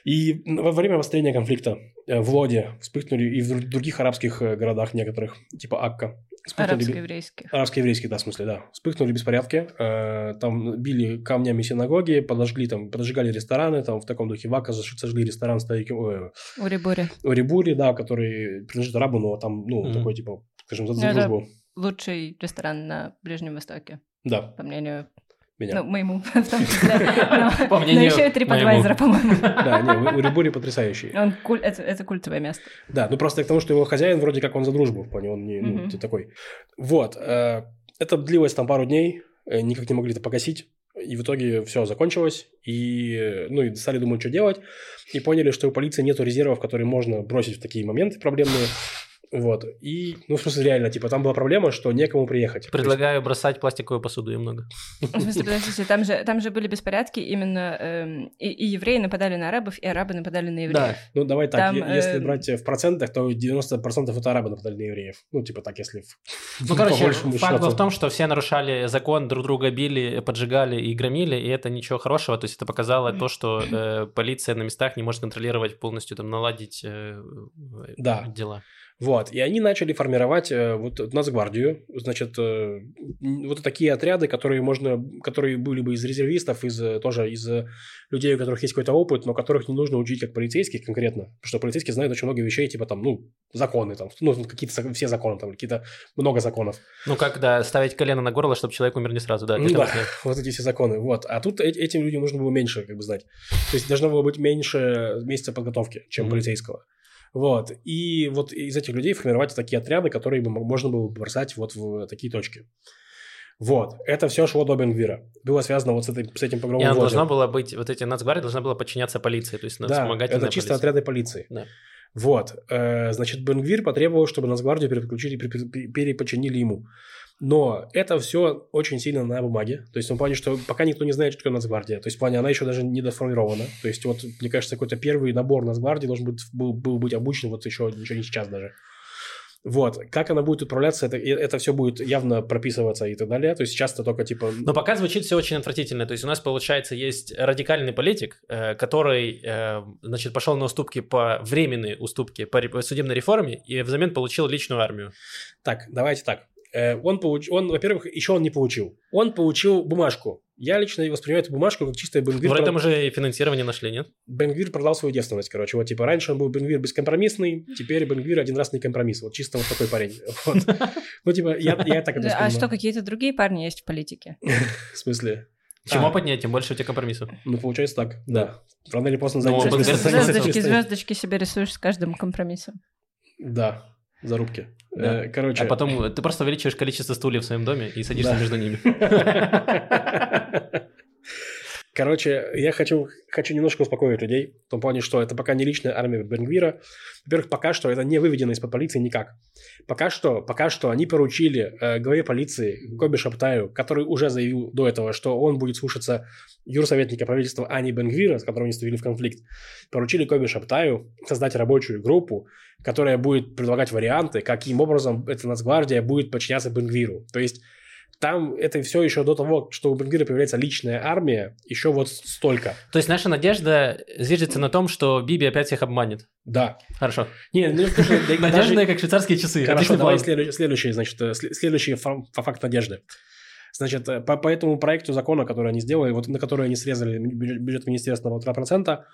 И во время обострения конфликта э, в Лоде вспыхнули и в других арабских э, городах некоторых, типа Акка. Арабско-еврейских. Арабско-еврейских, да, в смысле, да. Вспыхнули беспорядки, э, там били камнями синагоги, подожгли там, поджигали рестораны, там в таком духе Вака сожгли ресторан старики, Урибури. Урибури, да, который принадлежит арабу, но там, ну, mm-hmm. такой, типа, скажем, за, за дружбу. Лучший ресторан на Ближнем Востоке. Да. По мнению меня. Ну, моему, [laughs] в том [laughs] числе. Но, По мнению но еще и TripAdvisor, по-моему. Да, не, Урибури потрясающий. Он куль... это, это культовое место. Да, ну просто к тому, что его хозяин вроде как он за дружбу, понял, он не ну, ты такой. Вот, э, это длилось там пару дней, э, никак не могли это погасить. И в итоге все закончилось, и, ну, и стали думать, что делать, и поняли, что у полиции нет резервов, которые можно бросить в такие моменты проблемные, вот. И, ну, в смысле, реально, типа, там была проблема, что некому приехать. Предлагаю есть... бросать пластиковую посуду и много. В смысле, подождите, там же, там же были беспорядки именно... Эм, и, и евреи нападали на арабов, и арабы нападали на евреев. Да, ну давай так, там, если э... брать в процентах, то 90% это арабы нападали на евреев. Ну, типа так, если... Ну, короче, факт был в том, что все нарушали закон, друг друга били, поджигали и громили, и это ничего хорошего. То есть это показало то, что э, полиция на местах не может контролировать полностью, там, наладить э, да. дела. Вот, и они начали формировать э, вот Нацгвардию, значит, э, вот такие отряды, которые можно, которые были бы из резервистов, из э, тоже из людей, у которых есть какой-то опыт, но которых не нужно учить как полицейских конкретно, потому что полицейские знают очень много вещей, типа там, ну, законы там, ну, какие-то все законы там, какие-то много законов. Ну, как, да, ставить колено на горло, чтобы человек умер не сразу, да. Ну, да, [laughs] вот эти все законы, вот. А тут этим людям нужно было меньше, как бы, знать. То есть должно было быть меньше месяца подготовки, чем mm-hmm. полицейского. Вот. И вот из этих людей формировать такие отряды, которые бы можно было бы бросать вот в такие точки. Вот, это все шло до Бенгвира. Было связано вот с, этой, с этим погромом. И она должна была быть, вот эти нацгвардии должна была подчиняться полиции, то есть да, это чисто полиция. отряды полиции. Да. Вот, э, значит, Бенгвир потребовал, чтобы нацгвардию переключили, переподчинили ему. Но это все очень сильно на бумаге. То есть, в плане, что пока никто не знает, что такое Нацгвардия. То есть, в плане, она еще даже не доформирована. То есть, вот, мне кажется, какой-то первый набор Нацгвардии должен быть, был, был быть обучен вот еще, еще не сейчас даже. Вот. Как она будет управляться, это, это все будет явно прописываться и так далее. То есть часто только типа... Но пока звучит все очень отвратительно. То есть у нас, получается, есть радикальный политик, э, который, э, значит, пошел на уступки по временные уступки по судебной реформе и взамен получил личную армию. Так, давайте так. Э, он, получ... он во-первых, еще он не получил. Он получил бумажку. Я лично воспринимаю эту бумажку как чистое Бенгвир. В этом уже и финансирование нашли, нет? Бенгвир продал свою девственность, короче. Вот, типа, раньше он был Бенгвир бескомпромиссный, [laughs] теперь Бенгвир один раз не компромисс. Вот чисто вот такой парень. [laughs] Вот. Ну, типа, я, я так это А что, какие-то другие парни есть в политике? [laughs] В смысле? Чем а. опытнее, тем больше у тебя компромиссов. Ну, получается так, да. Рано или поздно ну, Звездочки, звездочки себе рисуешь с каждым компромиссом. Да, зарубки. Да. Э, короче. А потом ты просто увеличиваешь количество стульев в своем доме и садишься да. между ними. [laughs] Короче, я хочу, хочу немножко успокоить людей, в том плане, что это пока не личная армия Бенгвира. Во-первых, пока что это не выведено из-под полиции никак. Пока что, пока что они поручили э, главе полиции Гоби Шаптаю, который уже заявил до этого, что он будет слушаться юрсоветника правительства Ани Бенгвира, с которым они вступили в конфликт, поручили Коби Шаптаю создать рабочую группу, которая будет предлагать варианты, каким образом эта Нацгвардия будет подчиняться Бенгвиру. То есть там это все еще до того, что у Бенгвира появляется личная армия, еще вот столько. То есть наша надежда зиждется на том, что Биби опять всех обманет? Да. Хорошо. Не, ну, [laughs] Надежда как швейцарские часы. Хорошо, давай следующий, значит, э, следующий факт надежды. Значит, э, по, по этому проекту закона, который они сделали, вот на который они срезали бюджет министерства на полтора процента,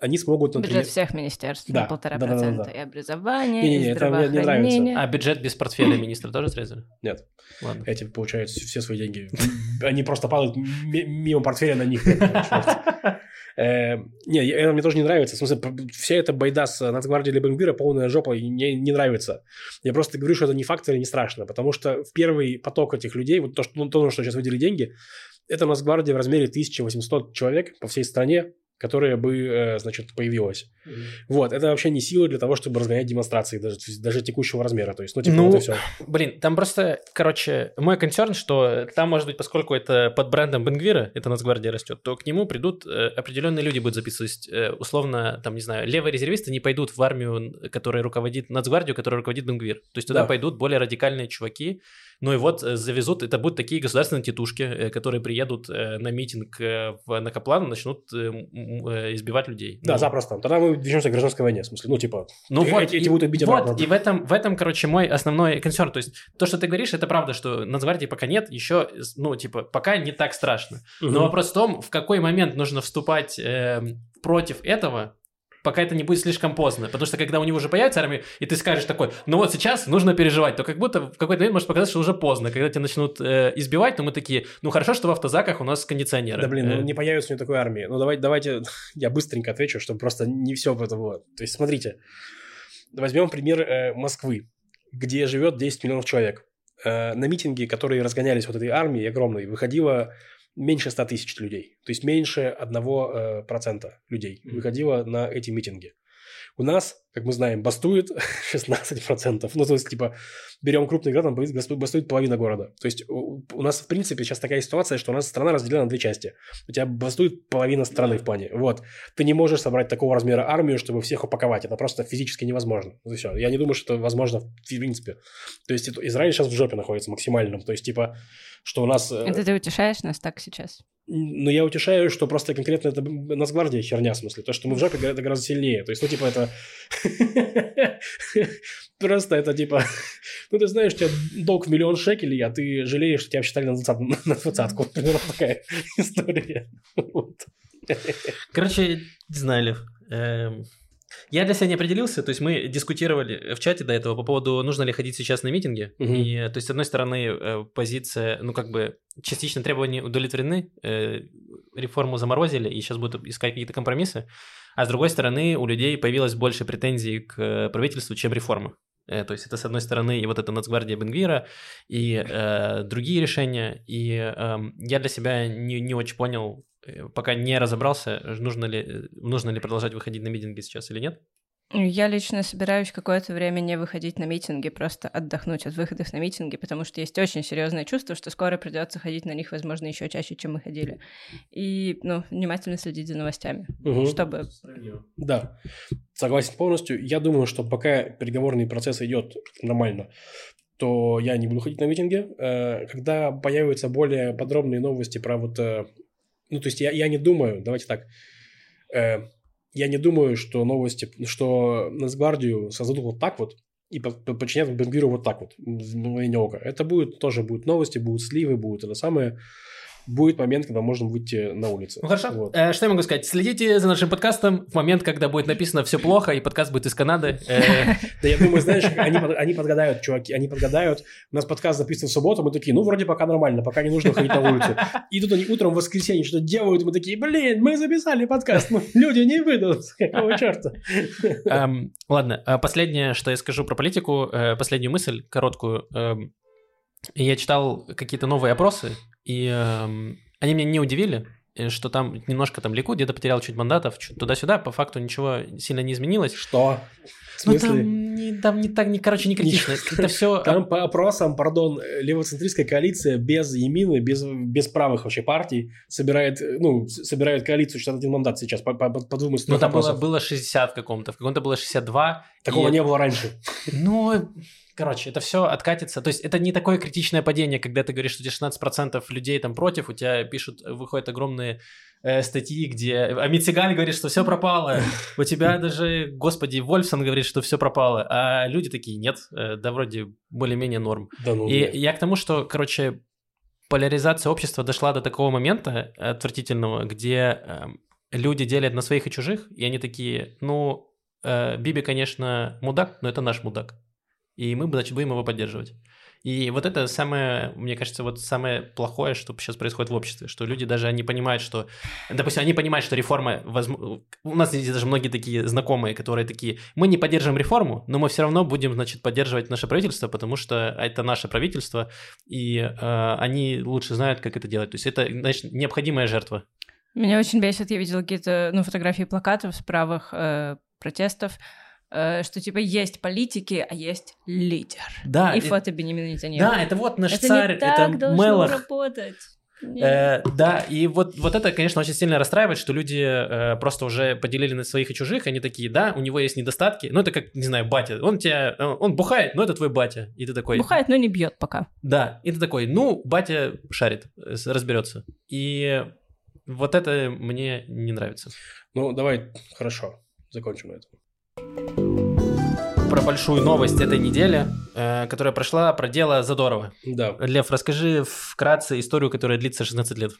они смогут... Например... Бюджет всех министерств да, на полтора да, процента. Да, да, да. И образование, не, не, не, и здравоохранение. Это мне, не нравится. А бюджет без портфеля министра тоже срезали? Нет. Ладно. Эти получают все свои деньги. Они просто падают мимо портфеля на них. Э, не, это мне тоже не нравится. В смысле, вся эта байда с Нацгвардией или Бенгвира полная жопа, и мне не нравится. Я просто говорю, что это не фактор и не страшно, потому что в первый поток этих людей, вот то, что, ну, то, что сейчас выделили деньги, это Нацгвардия в размере 1800 человек по всей стране, которая бы, э, значит, появилась. Mm-hmm. Вот, это вообще не сила для того, чтобы разгонять демонстрации, даже, даже текущего размера. То есть, ну, типа, ну, вот и все. Блин, там просто, короче, мой концерн, что там, может быть, поскольку это под брендом Бенгвира, это Нацгвардия растет, то к нему придут э, определенные люди будут записывать. Э, условно, там, не знаю, левые резервисты не пойдут в армию, которая руководит, Нацгвардию, которая руководит Бенгвир. То есть туда да. пойдут более радикальные чуваки, ну и вот э, завезут, это будут такие государственные тетушки, э, которые приедут э, на митинг в Накоплан и начнут избивать людей. Да, ну, запросто. Тогда мы движемся к гражданской войне, в смысле, ну типа, ну вот, эти, эти будут обратно. Вот, и в этом, в этом, короче, мой основной концерн. То есть то, что ты говоришь, это правда, что Нацгвардии пока нет, еще, ну, типа, пока не так страшно. Угу. Но вопрос в том, в какой момент нужно вступать э, против этого, пока это не будет слишком поздно. Потому что когда у него уже появится армия, и ты скажешь такой, ну вот сейчас нужно переживать, то как будто в какой-то момент может показаться, что уже поздно. Когда тебя начнут э, избивать, то мы такие, ну хорошо, что в автозаках у нас кондиционеры. Да блин, ну э. не появится у него такой армии. Ну давайте, давайте [laughs] я быстренько отвечу, чтобы просто не все это было. То есть смотрите, возьмем пример э, Москвы, где живет 10 миллионов человек. Э, на митинги, которые разгонялись вот этой армией огромной, выходило меньше 100 тысяч людей, то есть меньше 1% э, людей выходило на эти митинги. У нас, как мы знаем, бастует [laughs] 16%. Ну, то есть, типа, берем крупный город, там бастует половина города. То есть, у, у нас, в принципе, сейчас такая ситуация, что у нас страна разделена на две части. У тебя бастует половина страны в плане. Вот. Ты не можешь собрать такого размера армию, чтобы всех упаковать. Это просто физически невозможно. Вот и все. Я не думаю, что это возможно в принципе. То есть, Израиль сейчас в жопе находится максимальном. То есть, типа, что у нас... Э, это ты утешаешь нас так сейчас? Ну, я утешаю, что просто конкретно это Нацгвардия херня, в смысле. То, что мы в жопе, это гораздо сильнее. То есть, ну, типа, это... [laughs] Просто это, типа... [laughs] Ну, ты знаешь, у тебя долг в миллион шекелей, а ты жалеешь, что тебя считали [laughs] на двадцатку. Примерно такая история. Короче, не знаю, Лев. Я для себя не определился, то есть мы дискутировали в чате до этого по поводу, нужно ли ходить сейчас на митинги. Угу. И, то есть, с одной стороны, э, позиция, ну, как бы, частично требования удовлетворены, э, реформу заморозили, и сейчас будут искать какие-то компромиссы. А с другой стороны, у людей появилось больше претензий к правительству, чем реформа. Э, то есть это, с одной стороны, и вот эта Нацгвардия Бенгвира, и э, другие решения. И э, я для себя не, не очень понял, Э, пока не разобрался, нужно ли, э, нужно ли продолжать выходить на митинги сейчас или нет. Я лично собираюсь какое-то время не выходить на митинги, просто отдохнуть от выходов на митинги, потому что есть очень серьезное чувство, что скоро придется ходить на них, возможно, еще чаще, чем мы ходили. И, ну, внимательно следить за новостями, угу. чтобы... Да, согласен полностью. Я думаю, что пока переговорный процесс идет нормально, то я не буду ходить на митинги. Э, когда появятся более подробные новости про вот ну, то есть я, я не думаю, давайте так, э, я не думаю, что новости, что Нацгвардию создадут вот так вот и подчинят Бенгвиру вот так вот, в Это будет, тоже будут новости, будут сливы, будут это самое будет момент, когда можно выйти на улицу. Ну хорошо. Вот. Э, что я могу сказать? Следите за нашим подкастом в момент, когда будет написано все плохо, и подкаст будет из Канады. [laughs] Э, да я думаю, знаешь, они подгадают, чуваки, они подгадают. У нас подкаст записан в субботу, мы такие, ну вроде пока нормально, пока не нужно ходить на улицу. И тут они утром в воскресенье что делают, мы такие, блин, мы записали подкаст, ну, люди не выйдут, [laughs] какого черта. Эм, ладно, а последнее, что я скажу про политику, э, последнюю мысль короткую. Эм, я читал какие-то новые опросы, и э, они меня не удивили, э, что там немножко там Ликуд где-то потерял чуть мандатов, чуть туда-сюда, по факту ничего сильно не изменилось. Что? Ну, там, не, там не так, не, короче, не критично. Это все... [laughs] Там по опросам, пардон, левоцентристская коалиция без Емины, без, без правых вообще партий собирает, ну, собирает коалицию 61 мандат сейчас, по, по, по двум Ну, там было, было 60 в каком-то, в каком-то было 62. Такого и... не было раньше. Ну, Короче, это все откатится. То есть это не такое критичное падение, когда ты говоришь, что у тебя 16% людей там против, у тебя пишут, выходят огромные э, статьи, где Амитсигаль говорит, что все пропало. У тебя даже, господи, Вольфсон говорит, что все пропало. А люди такие, нет, э, да вроде более-менее норм. Да ну, И я к тому, что, короче, поляризация общества дошла до такого момента отвратительного, где э, люди делят на своих и чужих, и они такие, ну, э, Биби, конечно, мудак, но это наш мудак и мы, значит, будем его поддерживать. И вот это самое, мне кажется, вот самое плохое, что сейчас происходит в обществе, что люди даже они понимают, что, допустим, они понимают, что реформа, возможно, у нас здесь даже многие такие знакомые, которые такие, мы не поддерживаем реформу, но мы все равно будем, значит, поддерживать наше правительство, потому что это наше правительство, и э, они лучше знают, как это делать. То есть это, значит, необходимая жертва. Меня очень бесит, я видела какие-то ну, фотографии плакатов с правых э, протестов, что типа есть политики, а есть лидер. Да, И и- фото Бенемина Нетаньяху. Да, это вот наш это царь, не так это должно Мелах. работать. Э, да, и вот, вот это, конечно, очень сильно расстраивает, что люди э, просто уже поделили на своих и чужих, они такие, да, у него есть недостатки, ну это как, не знаю, батя, он тебя, э, он бухает, но это твой батя, и ты такой... Бухает, но не бьет пока. Да, и ты такой, ну, батя шарит, э, разберется. И вот это мне не нравится. Ну, давай, хорошо, закончим на этом. Про большую новость этой недели, э, которая прошла, про дело Задорова. Да. Лев, расскажи вкратце историю, которая длится 16 лет.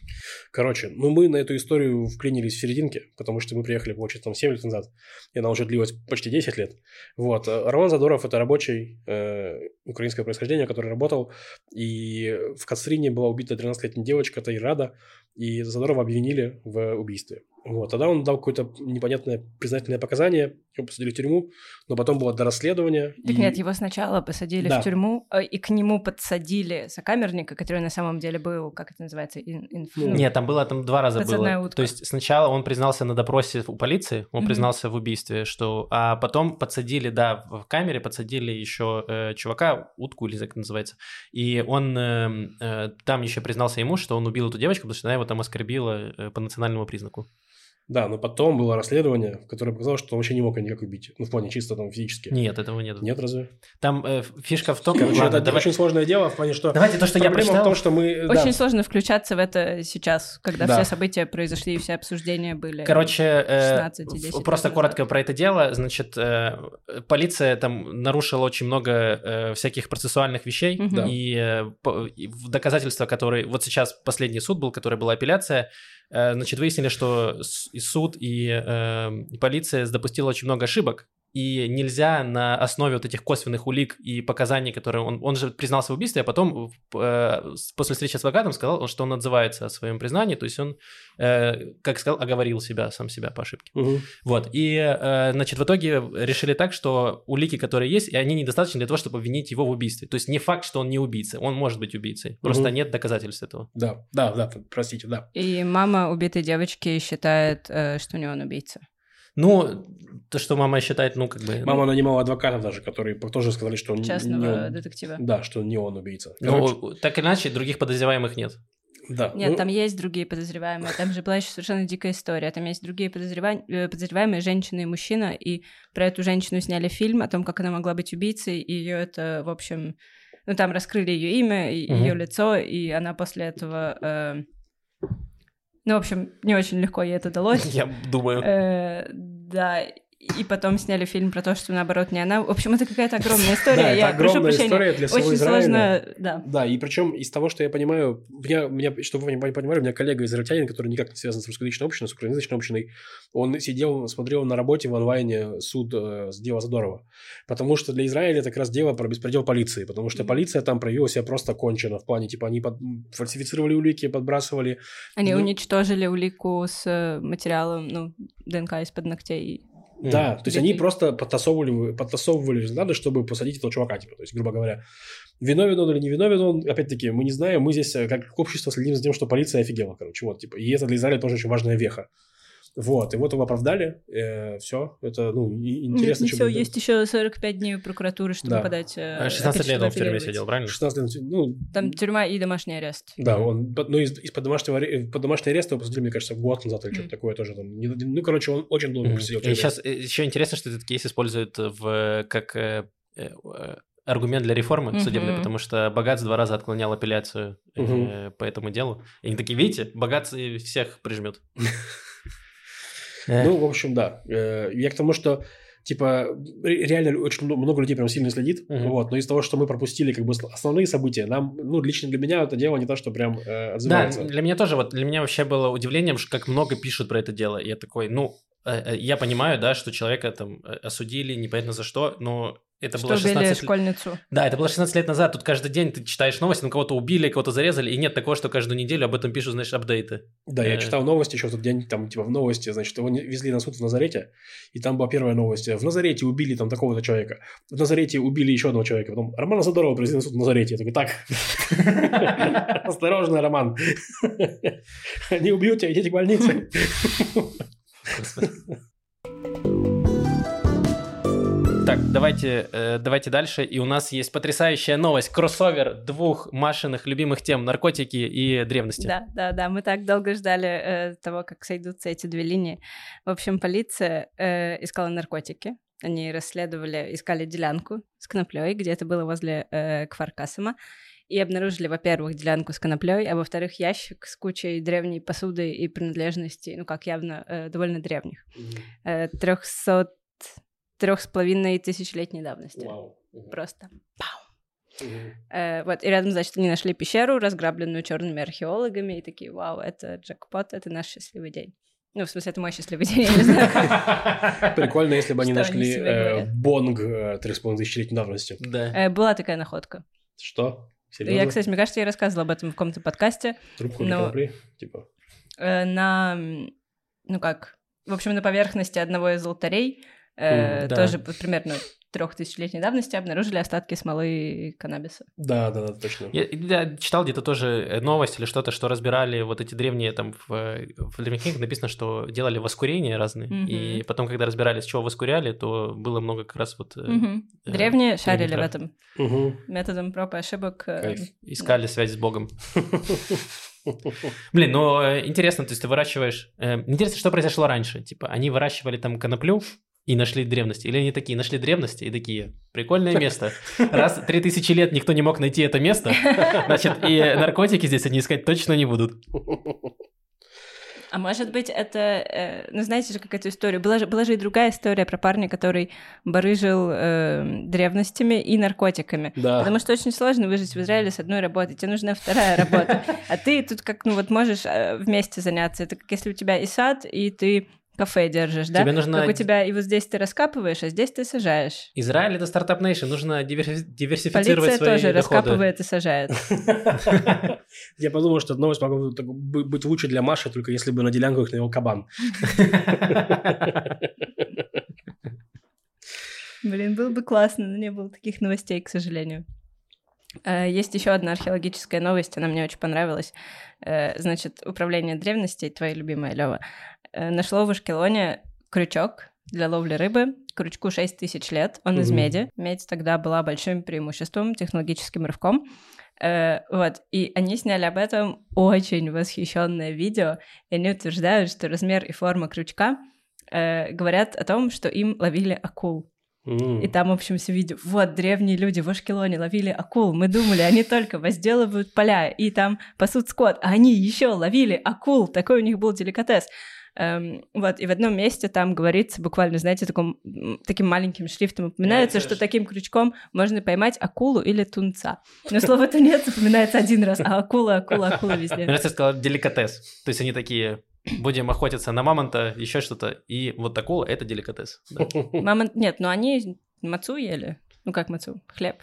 Короче, ну мы на эту историю вклинились в серединке, потому что мы приехали, получается, там 7 лет назад, и она уже длилась почти 10 лет. Вот. а Роман Задоров – это рабочий э, украинского происхождения, который работал, и в Кацрине была убита 13-летняя девочка Тайрада, и Задорова обвинили в убийстве. Вот. Тогда он дал какое-то непонятное признательное показание, его посадили в тюрьму, но потом было до расследования. Так и- нет, его сначала посадили Да. в тюрьму, э, и к нему подсадили сокамерника, который на самом деле был, как это называется, ин- инф- Ну, ну, Нет, там было там два раза было. утка. То есть сначала он признался на допросе у полиции, он Мгм. признался в убийстве, что, а потом подсадили, да, в камере подсадили еще э, чувака, утку или как называется, и он э, э, там еще признался ему, что он убил эту девочку, потому что она его там оскорбила э, по национальному признаку. Да, но потом было расследование, которое показало, что он вообще не мог никак убить. Ну, в плане чисто там физически. Нет, этого нет. Нет, разве? Там э, фишка в том, Короче, ладно, это давай- очень сложное дело в плане, что... давайте то, что я прочитал. в том, что мы... да, Очень сложно включаться в это сейчас, когда Да. все события произошли и все обсуждения были. Короче, э, 16 и 10 в- просто коротко про это дело. Значит, э, полиция там нарушила очень много э, всяких процессуальных вещей, Мгм. и, э, по- и в доказательства, которые... Вот сейчас последний суд был, который была апелляция, э, значит, выяснили, что и суд, и, э, и полиция допустила очень много ошибок, и нельзя на основе вот этих косвенных улик и показаний, которые он, он же признался в убийстве, а потом э, после встречи с адвокатом сказал, что он отзывается о своем признании, то есть он, э, как сказал, оговорил себя, сам себя по ошибке. Мгм. Вот, и, э, значит, в итоге решили так, что улики, которые есть, и они недостаточны для того, чтобы обвинить его в убийстве. То есть не факт, что он не убийца, он может быть убийцей, просто нет доказательств этого. Да, да, да, простите, да. И мама убитой девочки считает, э, что не он убийца. Ну, то, что мама считает, ну, как бы... Мама нанимала адвокатов даже, которые тоже сказали, что он не Частного он. детектива. Да, что не он убийца. Короче, Ну, так иначе, других подозреваемых нет. да. Нет, ну, там есть другие подозреваемые. Там же была еще совершенно дикая история. Там есть другие подозрева- э, подозреваемые, женщина и мужчина, и про эту женщину сняли фильм о том, как она могла быть убийцей, и ее это, в общем, ну там раскрыли ее имя, и Мгм. ее лицо, и она после этого, э, ну в общем, не очень легко ей это далось. [laughs] Я думаю. Э, Да. И потом сняли фильм про то, что наоборот не она. В общем, это какая-то огромная [laughs] история. Да, это Я прошу огромная прощения. история для всего Очень Израиля. сложно, да. Да, и причем из того, что я понимаю, меня, меня, чтобы вы не понимали, у меня коллега израильтянин, который никак не связан с русскоязычной общиной, с украиноязычной общиной, он сидел, смотрел на работе в онлайне суд э, с дела Задорова. Потому что для Израиля это как раз дело про беспредел полиции, потому что полиция там проявила себя просто кончено в плане, типа, они под- фальсифицировали улики, подбрасывали. Они Ну- уничтожили улику с э, материалом, ну, ДНК из-под ногтей. М. Да, то есть они просто подтасовывали, подтасовывали результаты, чтобы посадить этого чувака, типа, то есть, грубо говоря, виновен он или не виновен он, опять-таки, мы не знаем, мы здесь э, как общество следим за тем, что полиция офигела, короче, вот, типа, и это для Израиля тоже очень важная веха. Вот, и вот его оправдали, все, это, ну, и- интересно, Нет, чем все, есть еще 45 дней у прокуратуры, чтобы Да. подать... э, А 16 лет он в тюрьме сидел, правильно? 16 лет, ну, Там тюрьма и домашний арест. да, он, под- ну, из, из-под домашнего, аре- под домашний арест его посадили, мне кажется, год назад или что-то такое тоже там. Не- Ну, короче, он очень долго Мгм. просидел И сейчас еще интересно, что этот кейс используют в как э, э, э, аргумент для реформы Мгм. судебной, потому что Богатс два раза отклонял апелляцию э, Мгм. по этому делу. И они такие, видите, Богатс всех прижмет. [laughs] Ну, в общем, да. Э, Я к тому, что типа ре- реально очень мно- много людей прям сильно следит, Мгм. вот, но из-за того, что мы пропустили как бы основные события, нам, ну, лично для меня это дело не то, что прям э, Да, отзывается. для меня тоже, вот для меня вообще было удивлением, как много пишут про это дело. Я такой, ну, э, э, я понимаю, да, что человека там осудили, непонятно за что, но Это что было убили 16 лет. школьницу. Да, это было 16 лет назад. Тут каждый день ты читаешь новости, ну кого-то убили, кого-то зарезали, и нет такого, что каждую неделю об этом пишут, значит, апдейты. Да, я Э. читал новости еще в тот день, там, типа, в новости, значит, его везли на суд в Назарете, и там была первая новость. В Назарете убили там такого-то человека. В Назарете убили еще одного человека. Потом Романа Задорова привезли на суд в Назарете. Я такой, так, [laughs] осторожно, Роман. [laughs] Они убьют тебя, идите к больнице. Так, давайте, э, давайте дальше. И у нас есть потрясающая новость. Кроссовер двух Машиных любимых тем наркотики и древности. Да, да, да, мы так долго ждали э, того, как сойдутся эти две линии. В общем, полиция э, искала наркотики. Они расследовали, искали делянку с коноплей, где это было возле э, Кфаркасыма. И обнаружили, во-первых, делянку с коноплей, а во-вторых, ящик с кучей древней посуды и принадлежностей, ну, как явно, э, довольно древних. Э, Трехсот... Трех с половиной тысячелетней давности. Вау. Просто. Мгм. Э, вот, и рядом, значит, они нашли пещеру, разграбленную черными археологами, и такие, вау, это джекпот, это наш счастливый день. Ну, в смысле, это мой счастливый день, я не знаю. [laughs] Прикольно, если бы они нашли э, бонг э, 3,5 тысячелетней давности. Да. Э, Была такая находка. Что? Я, Серьезно? кстати, мне кажется, я рассказывала об этом в каком-то подкасте. Трубку но-? Типа. Э, На, ну как, в общем, на поверхности одного из алтарей, э, да. тоже примерно трехтысячелетней давности, обнаружили остатки смолы каннабиса. Да, да, да, точно. Я, я читал где-то тоже э, новость или что-то, что разбирали вот эти древние там в, э, в древних книгах написано, что делали воскурения разные, Мгм. и потом, когда разбирали, с чего воскуряли, то было много как раз вот... э, Мгм. э, Древние шарили в этом Мгм. методом проб и ошибок. э, Кайф. Искали связь с Богом. [laughs] Блин, ну э, интересно, то есть ты выращиваешь... э, Интересно, что произошло раньше? Типа, они выращивали там коноплю и нашли древности? Или они такие, нашли древности и такие, прикольное [laughs] место. Раз 3000 лет никто не мог найти это место, [laughs] значит, и наркотики здесь они искать точно не будут. А может быть, это, э, ну знаете же, как эту историю. Была же, была же и другая история про парня, который барыжил э, древностями и наркотиками. Да. Потому что очень сложно выжить в Израиле с одной работой. Тебе нужна вторая работа. [laughs] А ты тут как, ну вот можешь э, вместе заняться. Это как если у тебя и сад, и ты кафе держишь, да? Тебе нужно- Как у тебя и вот здесь ты раскапываешь, а здесь ты сажаешь. Израиль это стартап нейшн, нужно диверси- диверсифицировать Полиция свои тоже доходы. раскапывает и сажает. [laughs] Я подумал, что новость могла быть лучше для Маши, только если бы на делянку их навел кабан. [laughs] Блин, было бы классно, но не было таких новостей, к сожалению. Э, Есть еще одна археологическая новость, она мне очень понравилась. Э, Значит, управление древностей, твоя любимая Лева, нашло в Ашкелоне крючок для ловли рыбы. Крючку 6 тысяч лет, он из Мгм. меди. Медь тогда была большим преимуществом, технологическим рывком. Э, вот, и они сняли об этом очень восхищенное видео, и они утверждают, что размер и форма крючка э, говорят о том, что им ловили акул. И там, в общем, все видео. Вот, древние люди в Ашкелоне ловили акул. Мы думали, они только возделывают поля и там пасут скот, а они еще ловили акул. Такой у них был деликатес. Эм, вот, и в одном месте там говорится буквально, знаете, таком, таким маленьким шрифтом упоминается, что таким крючком можно поймать акулу или тунца. Но слово тунец упоминается один раз, а акула, акула, акула Мне везде. кажется, я сказал деликатес. То есть они такие, будем охотиться на мамонта, еще что-то, и вот акула — это деликатес. Да. Мама, нет, ну они мацу ели. Ну как мацу? Хлеб.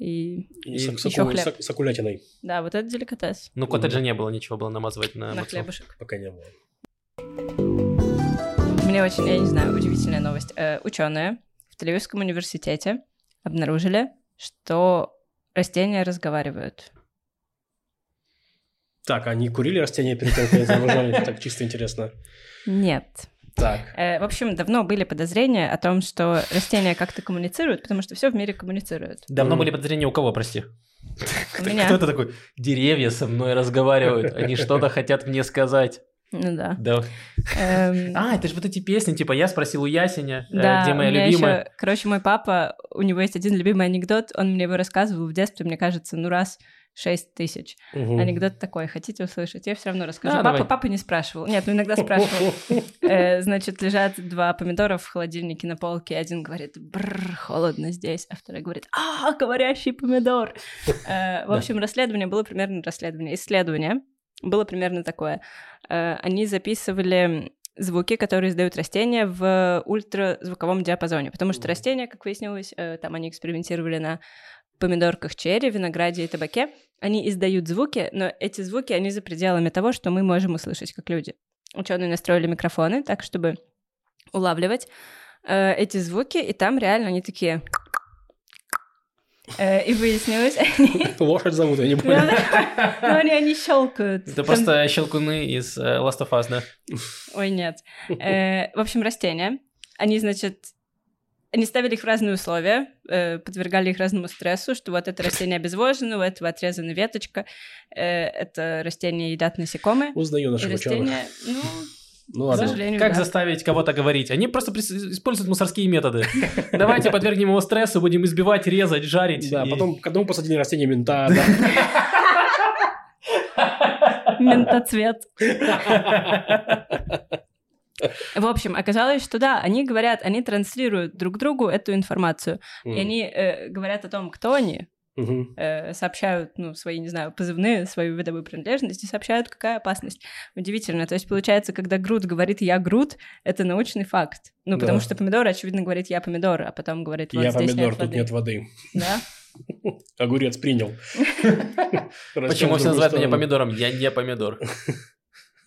И И с- с аку- хлеб. с- с акулятиной да, вот это деликатес Ну, коттеджа не было, ничего было намазывать на, на хлебушек. пока не было. Мне очень, я не знаю, удивительная новость. ученые в Тель-Авивском университете обнаружили, что растения разговаривают. Так, они курили растения перед тем, как заморожали? [laughs] Так чисто интересно. Нет. Так. Э, в общем, давно были подозрения о том, что растения как-то коммуницируют, потому что все в мире коммуницирует. Давно Мгм. были подозрения у кого, прости? Кто-то такой, деревья со мной разговаривают, они что-то хотят мне сказать. Ну да. Да. Эм, А, это же вот эти песни, типа «Я спросил у Ясеня, э, Да, где моя у меня любимая». ещё- короче, мой папа, у него есть один любимый анекдот, он мне его рассказывал в детстве, мне кажется, ну раз шесть тысяч. Мгм. Анекдот такой, хотите услышать? Я все равно расскажу. Да, папа, давай. папа не спрашивал. Нет, ну иногда спрашивал. [laughs] Э, Значит, лежат два помидора в холодильнике на полке. Один говорит, бррр, холодно здесь, а второй говорит, а, говорящий помидор. Э, В общем, расследование было примерно расследование. Исследование было примерно такое. Э, Они записывали звуки, которые издают растения в ультразвуковом диапазоне, потому что растения, как выяснилось, там они экспериментировали на помидорках черри, винограде и табаке, они издают звуки, но эти звуки, они за пределами того, что мы можем услышать как люди. Ученые настроили микрофоны так, чтобы улавливать э, эти звуки, и там реально они такие... Э, и выяснилось... [laughs] Лошадь зовут, я не понял. [laughs] Ну, они, они щелкают. Это просто щелкуны из э, Last of Us, да? Ой, нет. Э, в общем, растения. Они, значит, они ставили их в разные условия, э, подвергали их разному стрессу, что вот это растение обезвожено, у этого отрезана веточка, э, это растение едят насекомые. Узнаю наших ученых. растения, ну, [laughs] Ну к ладно. сожалению, Как да. заставить кого-то говорить? Они просто используют мусорские методы. [laughs] Давайте подвергнем его стрессу, будем избивать, резать, жарить. Да, и- потом к одному посадили растение мента, да. [laughs] Ментоцвет. В общем, оказалось, что да, они говорят, они транслируют друг другу эту информацию. И они э, говорят о том, кто они, Мгм. э, сообщают, ну, свои, не знаю, позывные, свою видовую принадлежность и сообщают, какая опасность. Удивительно. То есть, получается, когда Грут говорит «я Грут», это научный факт. Ну, потому Да. что помидор, очевидно, говорит «я помидор», а потом говорит «вот Я здесь помидор, нет тут воды». нет воды. Да? [laughs] Огурец принял. [laughs] Почему все называют меня помидором? Я не помидор. [laughs]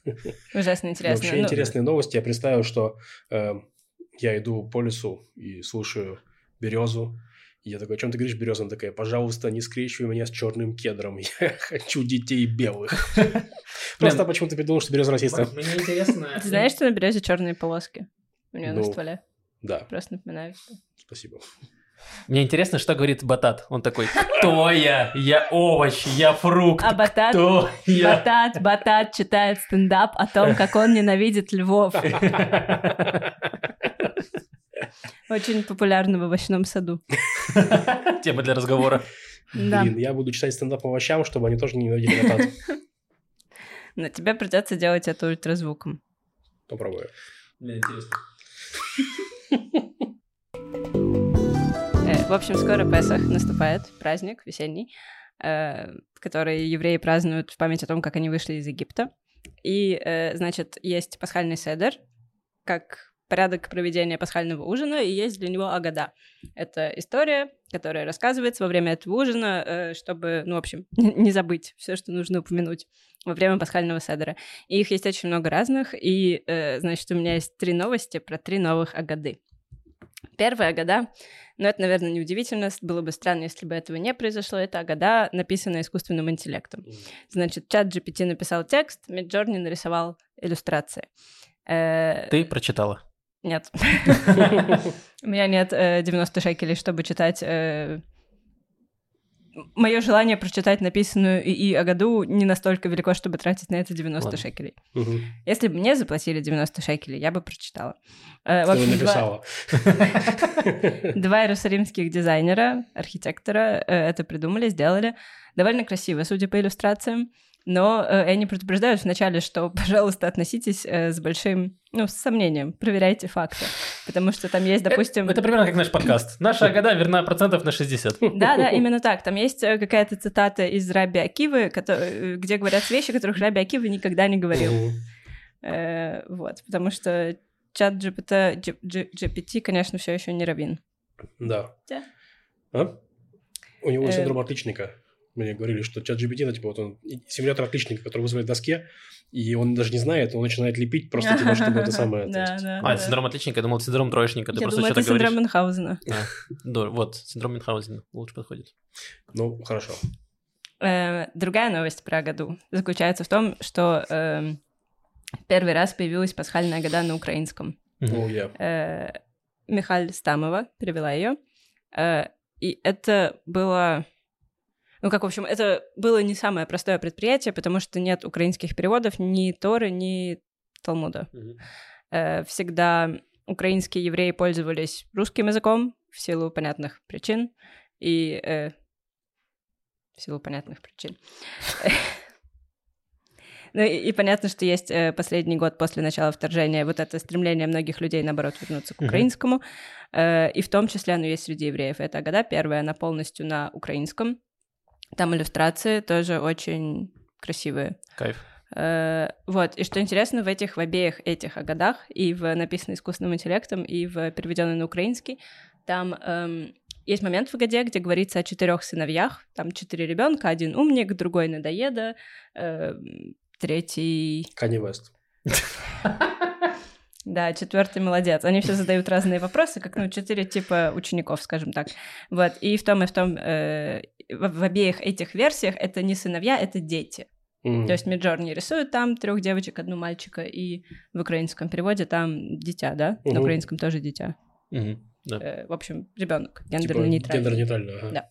[laughs] Ужасно интересно. Вообще Ну, интересные новости. Я представил, что э, я иду по лесу и слушаю березу. И я такой, о чем ты говоришь, береза? Она такая, пожалуйста, не скрещивай меня с черным кедром. [laughs] Я хочу детей белых. [laughs] Просто почему-то придумал, что береза расистка. Мне интересно... Ты знаешь, что на березе черные полоски? У нее на Ну. стволе. Да, Просто напоминаю. спасибо. Мне интересно, что говорит Батат. Он такой, кто я? Я овощ, я фрукт. А Батат, Кто я? Батат, Батат читает стендап о том, как он ненавидит львов. Очень популярно в овощном саду. Тема для разговора. Да. Блин, я буду читать стендап по овощам, чтобы они тоже не ненавидели батат. Но тебе придется делать это ультразвуком. Попробую. Мне интересно. В общем, скоро Песах наступает, праздник весенний, э, который евреи празднуют в память о том, как они вышли из Египта. И, э, значит, есть пасхальный седер, как порядок проведения пасхального ужина, и есть для него агада. Это история, которая рассказывается во время этого ужина, э, чтобы, ну, в общем, [laughs] не забыть все, что нужно упомянуть во время пасхального седера. И их есть очень много разных, и, э, значит, у меня есть три новости про три новых агады. Первая агада, но это, наверное, неудивительно, с- было бы странно, если бы этого не произошло, это агада, написанная искусственным интеллектом. Значит, чат GPT написал текст, Midjourney нарисовал иллюстрации. Э, Ты прочитала. Нет. [laughs] У меня нет э, 90 шекелей, чтобы читать... Мое желание прочитать написанную ИИ Агаду не настолько велико, чтобы тратить на это 90 Ладно. шекелей. Мгм. Если бы мне заплатили 90 шекелей, я бы прочитала. Э, ты общем, написала? [laughs] [laughs] Два иерусалимских дизайнера, архитектора э, это придумали, сделали. Довольно красиво, судя по иллюстрациям. Но э, они предупреждают вначале, что, [laughs] пожалуйста, относитесь э, с большим, ну, с сомнением, проверяйте факты. Потому что там есть, допустим... Это примерно как наш подкаст. Наша года верна процентов на 60. [laughs] Да, да, [laughs] именно так. Там есть э, какая-то цитата из Раби Акивы, э, где говорят вещи, которых Раби Акива никогда не говорил. Э, Вот, потому что чат GPT, G- G- GPT, конечно, все еще не равин. Да. Да. А? У него Э. синдром отличника. Мне говорили, что чат GPT, это типа вот он симулятор отличника, который вызывает в доске, и он даже не знает, он начинает лепить просто типа, [laughs] чтобы это самое... А, синдром отличника, я думал, синдром троечника. Ты Я просто думаю, это что-то говоришь. синдром Мюнхгаузена. Да, вот, синдром Мюнхгаузена лучше подходит. Ну, хорошо. Э, Другая новость про году заключается в том, что эм, первый раз появилась пасхальная года на украинском. Ну, я... Э, Михаль Стамова перевела ее. И это было... Ну, как, в общем, это было не самое простое предприятие, потому что нет украинских переводов ни Торы, ни Талмуда. Э, Всегда украинские евреи пользовались русским языком в силу понятных причин. И э, в силу понятных причин. [laughs] Ну и, и понятно, что есть э, последний год после начала вторжения вот это стремление многих людей, наоборот, вернуться к украинскому. Э, и в том числе оно есть среди евреев. Это года первая, она полностью на украинском. Там иллюстрации тоже очень красивые. Кайф. Э, вот, и что интересно, в этих, в обеих этих годах, и в написанной искусственным интеллектом, и в переведенной на украинский, там эм, есть момент в годе, где говорится о четырех сыновьях, там четыре ребенка, один умник, другой надоеда, э, третий... Канни Вест. [laughs] Да, четвертый молодец. Они все задают разные вопросы, как ну четыре типа учеников, скажем так. Вот и в том и в том э, в, обеих этих версиях это не сыновья, это дети. Mm. То есть Миджорни рисует там трех девочек, одну мальчика, и в украинском переводе там дитя, да? Mm-hmm. На украинском тоже дитя. Mm-hmm. Да. Э, в общем, ребенок гендерно-нейтральный. Типа гендерно-нейтральный, ага. Да.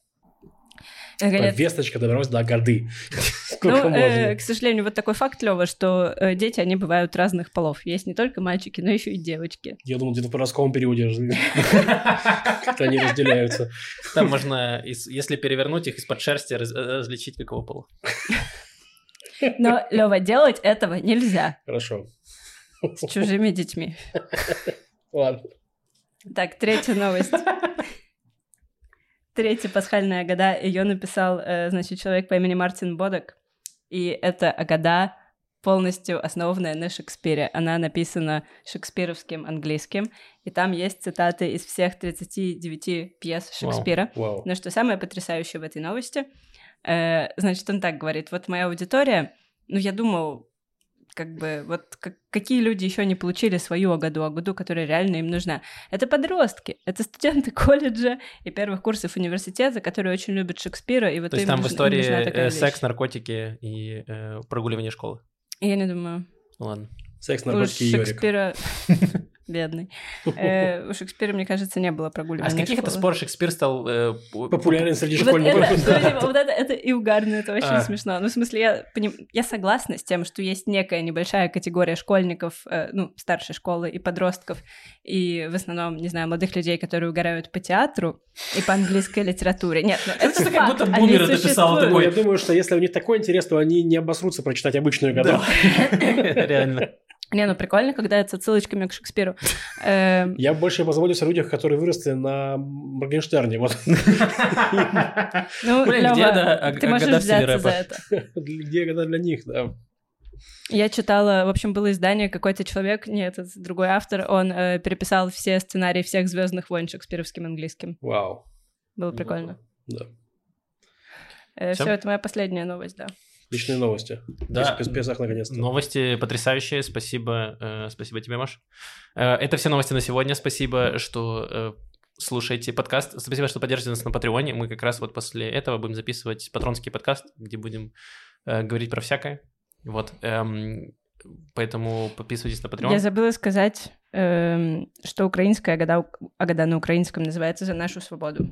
Наконец... Весточка добралась до горды. [laughs] ну, э, к сожалению, вот такой факт, Лева, что э, дети, они бывают разных полов. Есть не только мальчики, но еще и девочки. Я думал, где-то в подростковом периоде [laughs] как-то они разделяются. Там можно, если перевернуть их из-под шерсти, различить какого пола. Но, Лева, делать этого нельзя. Хорошо. С чужими детьми. Ладно. Так, третья новость. [laughs] Третья пасхальная года, ее написал, э, значит, человек по имени Мартин Бодок, и это Агада полностью основанная на Шекспире. Она написана шекспировским английским, и там есть цитаты из всех 39 пьес Шекспира. Wow. Wow. Но что самое потрясающее в этой новости, э, значит, он так говорит, вот моя аудитория, ну, я думал, как бы вот как, какие люди еще не получили свою Агаду, Агаду, которая реально им нужна. Это подростки, это студенты [laughs] колледжа и первых курсов университета, которые очень любят Шекспира, и вот То есть там нужна, в истории э, секс, вещь. наркотики и э, прогуливание школы? Я не думаю. Ладно. Секс, наркотики и Шекспира... [laughs] бедный. [laughs] Э, у Шекспира, мне кажется, не было прогуливания А с каких это спор Шекспир стал э, популярен среди школьников? [laughs] Вот это и угарно, это очень а. смешно. Ну, в смысле, я согласна с тем, что есть некая небольшая категория школьников, э, ну, старшей школы и подростков, и в основном, не знаю, молодых людей, которые угорают по театру и по английской литературе. Нет, ну это как будто бумер написал такой. Я думаю, что если у них такой интерес, то они не обосрутся прочитать обычную году. [laughs] Реально. Не, ну прикольно, когда это с отсылочками к Шекспиру. Эм, Я больше позаботлюсь о людях, которые выросли на Моргенштерне. Вот. Ну, Блин, где да, ты можешь взяться за это. [laughs] Где года для них, да. Я читала, в общем, было издание, какой-то человек, нет, это другой автор, он э, переписал все сценарии всех Звездных войн шекспировским английским. Вау. Было прикольно. Да. Э, все, это моя последняя новость, да. Личные новости. Да. В Песах наконец-то. Новости потрясающие. Спасибо. Э, спасибо тебе, Маш. Э, это все новости на сегодня. Спасибо, что э, слушаете подкаст. Спасибо, что поддерживаете нас на Патреоне. Мы как раз вот после этого будем записывать патронский подкаст, где будем э, говорить про всякое. Вот. Эм, поэтому подписывайтесь на Patreon. Я забыла сказать, эм, что украинская Агада, Агада на украинском называется «За нашу свободу».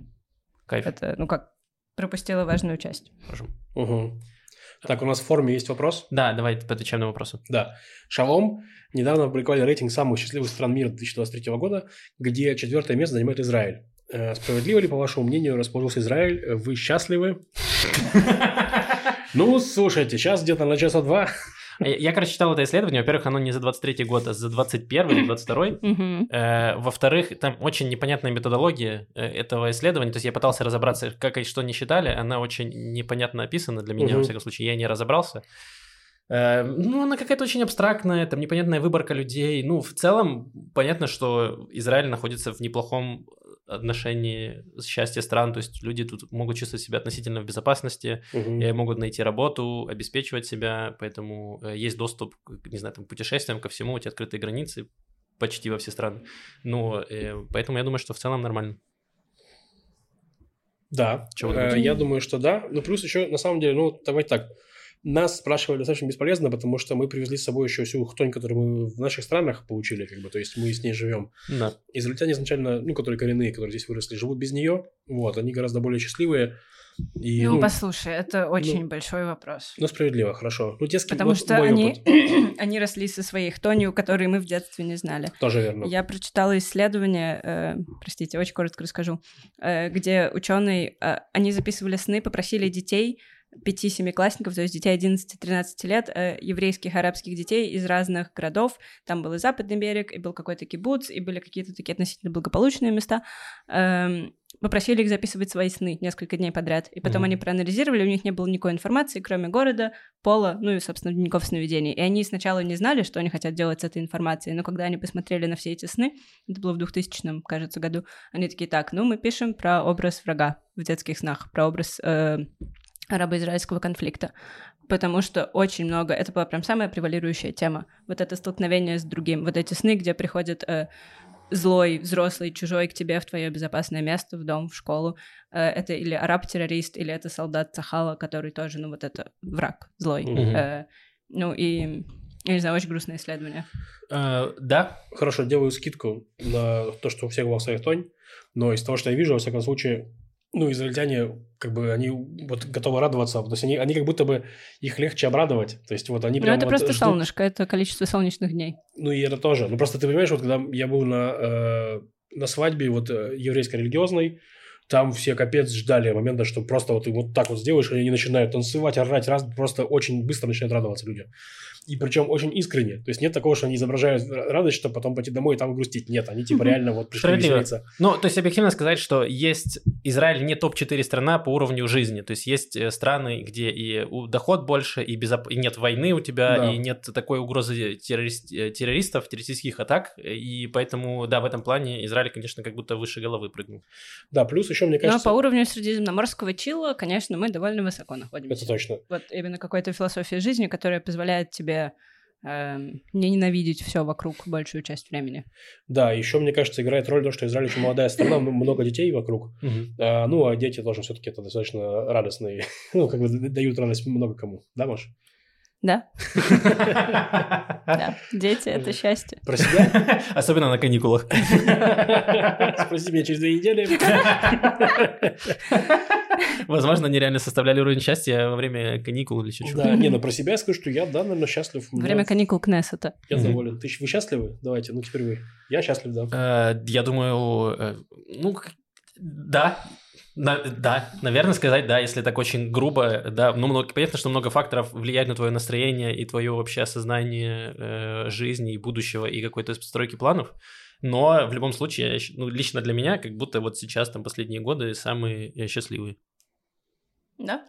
Кайф. Это, ну как, пропустила важную часть. Хорошо. Угу. Так, у нас в форме есть вопрос. Да, давай отвечаем на вопросы. Да. Шалом. Недавно опубликовали рейтинг самых счастливых стран мира 2023 года, где четвертое место занимает Израиль. Э, справедливо ли, по вашему мнению, расположился Израиль? Вы счастливы? [laughs] Ну, слушайте, сейчас где-то на часа два я, короче, читал это исследование. Во-первых, оно не за 23 год, а за 21 или 22. Э, во-вторых, там очень непонятная методология э, этого исследования. То есть я пытался разобраться, как и что не считали. Она очень непонятно описана для меня, во всяком случае. Я не разобрался. Э, ну, она какая-то очень абстрактная, там непонятная выборка людей. Ну, в целом, понятно, что Израиль находится в неплохом отношении счастья стран, то есть люди тут могут чувствовать себя относительно в безопасности, угу. могут найти работу, обеспечивать себя, поэтому э, есть доступ, не знаю, там, к путешествиям, ко всему, эти открытые границы почти во все страны. Ну, поэтому я думаю, что в целом нормально. Да, Чего э, я думаю, что да. Ну, плюс еще, на самом деле, ну, давай так, нас спрашивали достаточно бесполезно, потому что мы привезли с собой еще всю хтонь, которую мы в наших странах получили, как бы, то есть мы с ней живем. Да. Израильтяне изначально, ну, которые коренные, которые здесь выросли, живут без нее, вот, они гораздо более счастливые. И, ну, ну, послушай, это очень ну, большой вопрос. Ну, справедливо, хорошо. Ну, детский Потому вот что они, [clears throat] они росли со своей хтонью, которые мы в детстве не знали. Тоже верно. Я прочитала исследование, э, простите, очень коротко расскажу, э, где ученые, э, они записывали сны, попросили детей 5-7 то есть детей 11-13 лет, э, еврейских, арабских детей из разных городов. Там был и Западный берег, и был какой-то кибуц, и были какие-то такие относительно благополучные места. Эм, попросили их записывать свои сны несколько дней подряд. И потом mm-hmm. они проанализировали, у них не было никакой информации, кроме города, пола, ну и, собственно, дневников сновидений. И они сначала не знали, что они хотят делать с этой информацией, но когда они посмотрели на все эти сны, это было в 2000, кажется, году, они такие, так, ну мы пишем про образ врага в детских снах, про образ э, арабо-израильского конфликта, потому что очень много, это была прям самая превалирующая тема, вот это столкновение с другим, вот эти сны, где приходят э, злой, взрослый, чужой к тебе в твое безопасное место, в дом, в школу. Э, это или араб-террорист, или это солдат Сахала, который тоже, ну, вот это враг злой. Mm-hmm. Ну, и, я не знаю, очень грустное исследование. Uh, да. Хорошо, делаю скидку на то, что у всех в своих тонь, но из того, что я вижу, во всяком случае, ну, израильтяне, как бы, они вот готовы радоваться, то есть они, они как будто бы, их легче обрадовать, то есть вот они Ну, прям это вот просто ждут- солнышко, это количество солнечных дней. Ну, и это тоже. Ну, просто ты понимаешь, вот когда я был на, э, на свадьбе вот э, еврейско-религиозной, там все капец ждали момента, что просто вот ты вот так вот сделаешь, и они начинают танцевать, орать, раз, просто очень быстро начинают радоваться люди. И причем очень искренне. То есть нет такого, что они изображают радость, чтобы потом пойти домой и там грустить. Нет, они типа реально вот пришли веселиться. Ну, то есть объективно сказать, что есть Израиль не топ-4 страна по уровню жизни. То есть есть э, страны, где и доход больше, и, безоп- и нет войны у тебя, Да. и нет такой угрозы террорист- э, террористов, террористических атак. И поэтому, да, в этом плане Израиль, конечно, как будто выше головы прыгнул. Да, плюс еще, мне Но кажется... по уровню средиземноморского чила, конечно, мы довольно высоко находимся. Это точно. Вот именно какой-то философия жизни, которая позволяет тебе эм, не ненавидеть все вокруг большую часть времени. Да, еще, мне кажется, играет роль то, что Израиль очень молодая страна, много детей вокруг. А, ну, а дети тоже все-таки это достаточно радостные. [laughs] ну, как бы дают радость много кому. Да, Маш? Да? [laughs] Да. Дети — это счастье. Про себя? [laughs] Особенно на каникулах. [laughs] Спроси меня через две недели. Возможно, они реально составляли уровень счастья во время каникул или чуть-чуть. Да, не, ну про себя я скажу, что я, да, наверное, счастлив. Время каникул Кнессета. Я доволен. Ты, вы счастливы? Давайте, ну теперь вы. Я счастлив, да. Э, Я думаю, э, ну, да, На- да, наверное, сказать да, если так очень грубо, да, ну, много, понятно, что много факторов влияет на твое настроение и твое вообще осознание э, жизни и будущего и какой-то стройки планов, но в любом случае, я ну, лично для меня, как будто вот сейчас, там, последние годы самые э, счастливые. Да?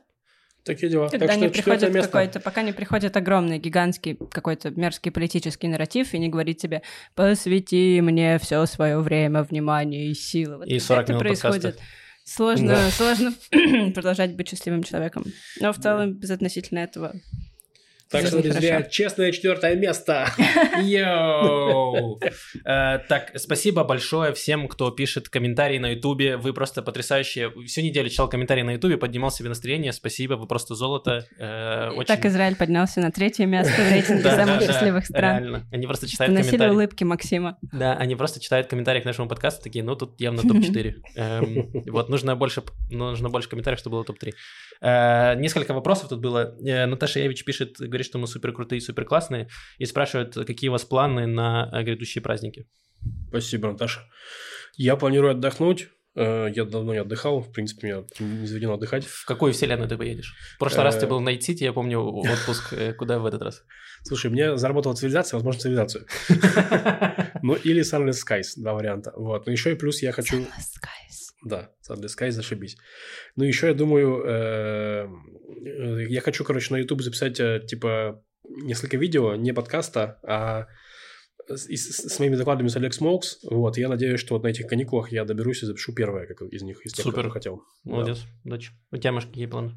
Такие дела. Когда так не приходит место. какой-то, пока не приходит огромный, гигантский, какой-то мерзкий политический нарратив и не говорит тебе «посвяти мне все свое время, внимание и силы». Вот И когда 40 это минут происходит. подкаста. Сложно, Да. сложно [clears throat] продолжать быть счастливым человеком. Но в целом, безотносительно этого, Так что, друзья, честное четвертое место. [laughs] Йоу! [laughs] Э, Так, спасибо большое всем, кто пишет комментарии на Ютубе. Вы просто потрясающие. Всю неделю читал комментарии на Ютубе, поднимал себе настроение. Спасибо, вы просто золото. Э, так Израиль поднялся на третье место в рейтинге [laughs] самых счастливых стран. Реально. Они просто читают комментарии. улыбки Максима. Да, они просто читают комментарии к нашему подкасту, такие, ну, тут явно топ-4. Эм, Вот, нужно больше, нужно больше комментариев, чтобы было топ-3. Э, Несколько вопросов тут было. Наташа Явич пишет, говорит, что мы супер крутые, супер классные, и спрашивает, какие у вас планы на э, грядущие праздники. Спасибо, Наташа. Я планирую отдохнуть. Э, Я давно не отдыхал. В принципе, мне не заведено отдыхать. В какую вселенную ты поедешь? В прошлый раз ты Э. был на Сити, я помню, отпуск. Куда в этот раз? Слушай, мне заработала цивилизация, возможно, цивилизацию. [laughs] Ну, или Sunless Skies, два варианта. Вот. Но еще и плюс я хочу... Да, Sunless Skies, зашибись. Ну, еще я думаю, я хочу, короче, на YouTube записать, э, типа, несколько видео, не подкаста, а с, с- с моими докладами с Alex Smokes. Вот, я надеюсь, что вот на этих каникулах я доберусь и запишу первое, как из них, из тех, Супер. хотел. Да. Молодец, удачи. У тебя, Маш, какие планы?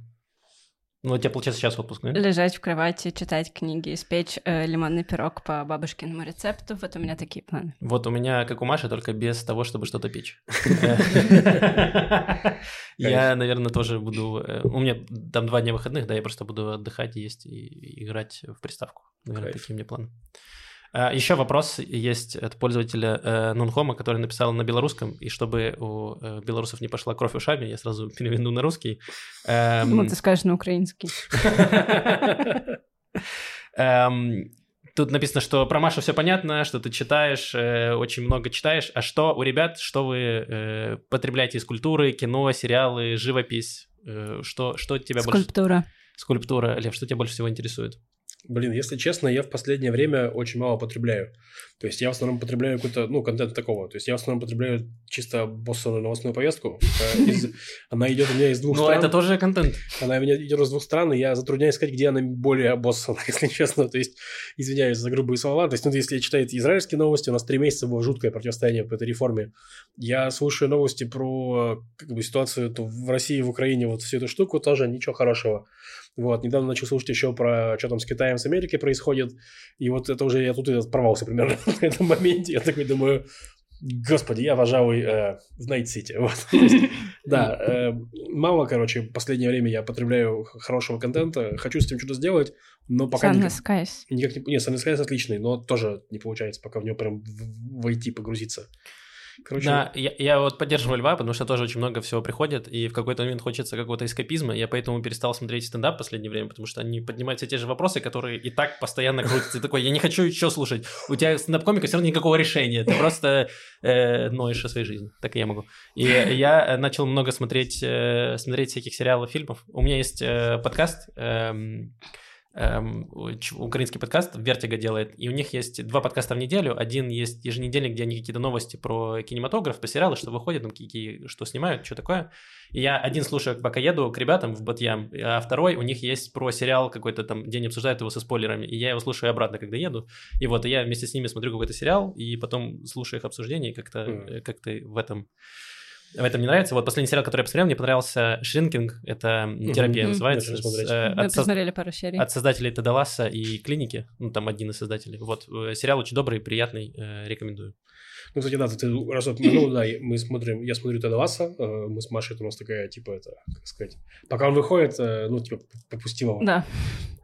Ну, у тебя, получается, сейчас отпуск, да? Лежать в кровати, читать книги, испечь э, лимонный пирог по бабушкиному рецепту. Вот у меня такие планы. Вот у меня, как у Маши, только без того, чтобы что-то печь. [laughs] Я, наверное, тоже буду... э, У меня там два дня выходных, да, я просто буду отдыхать, есть и играть в приставку. Наверное, такие у меня планы. А, Еще вопрос есть от пользователя э, Нунхома, который написал на белорусском, и чтобы у э, белорусов не пошла кровь ушами, я сразу [laughs] переведу на русский. Думал, ты скажешь на украинский. [laughs] Эм, Тут написано, что про Машу все понятно, что ты читаешь, э, очень много читаешь. А что у ребят, что вы э, потребляете из культуры, кино, сериалы, живопись? Э, что, что тебя больше... Скульптура. Скульптура. Лев, что тебя больше всего интересует? Блин, если честно, я в последнее время очень мало потребляю. То есть я в основном потребляю какой-то, ну, контент такого. То есть я в основном потребляю чисто боссовую новостную повестку. Она идет у меня из двух Ну, стран. это тоже контент. Она у меня идет из двух стран, и я затрудняюсь сказать, где она более обоссана, [laughs] если честно. То есть, извиняюсь за грубые слова. То есть, ну, если читать израильские новости, у нас три месяца было жуткое противостояние по этой реформе. Я слушаю новости про как бы, ситуацию в России, в Украине, вот всю эту штуку, тоже ничего хорошего. Вот, недавно начал слушать еще про, что там с Китаем, с Америкой происходит. И вот это уже, я тут и порвался примерно [laughs] на этом моменте. Я такой думаю, господи, я, пожалуй, э, в Night City. [laughs] Вот. Да, э, мало, короче, в последнее время я потребляю хорошего контента, хочу с этим что-то сделать, но пока Sun никак, Skies. никак не... Нет, Sun Skies отличный, но тоже не получается пока в него прям войти, погрузиться. Короче, Да, я, я вот поддерживаю Льва, потому что тоже очень много всего приходит, и в какой-то момент хочется какого-то эскапизма. Я поэтому перестал смотреть стендап в последнее время, потому что они поднимают все те же вопросы, которые и так постоянно крутятся. Такой, я не хочу еще слушать. У тебя стендап-комика все равно никакого решения. Ты просто э, ноешь о своей жизни. Так и я могу. И я начал много смотреть, э, смотреть всяких сериалов, фильмов. У меня есть э, подкаст, эм, эм, украинский подкаст Vertigo делает, и у них есть два подкаста в неделю. Один есть еженедельный, где они какие-то новости про кинематограф, про сериалы, что выходит, там какие, что снимают, что такое. И я один слушаю, пока еду к ребятам в Бат-Ям, а второй у них есть про сериал какой-то там, где они обсуждают его со спойлерами, и я его слушаю обратно, когда еду. И вот и я вместе с ними смотрю какой-то сериал, и потом слушаю их обсуждение, и как-то э, как-то в этом в этом мне нравится. Вот последний сериал, который я посмотрел, мне понравился «Шринкинг». Это терапия Мгм. называется. Смотреть. с, э, Мы от со- посмотрели пару серий. от создателей Тедаласа и Клиники, ну там один из создателей. Вот э, сериал очень добрый, приятный, э, рекомендую. Ну, кстати, да, ты раз упомянул, да, мы смотрим, я смотрю Теда Ласса, э, мы с Машей, это у нас такая, типа, это, как сказать, пока он выходит, э, ну, типа, попустим его. Да.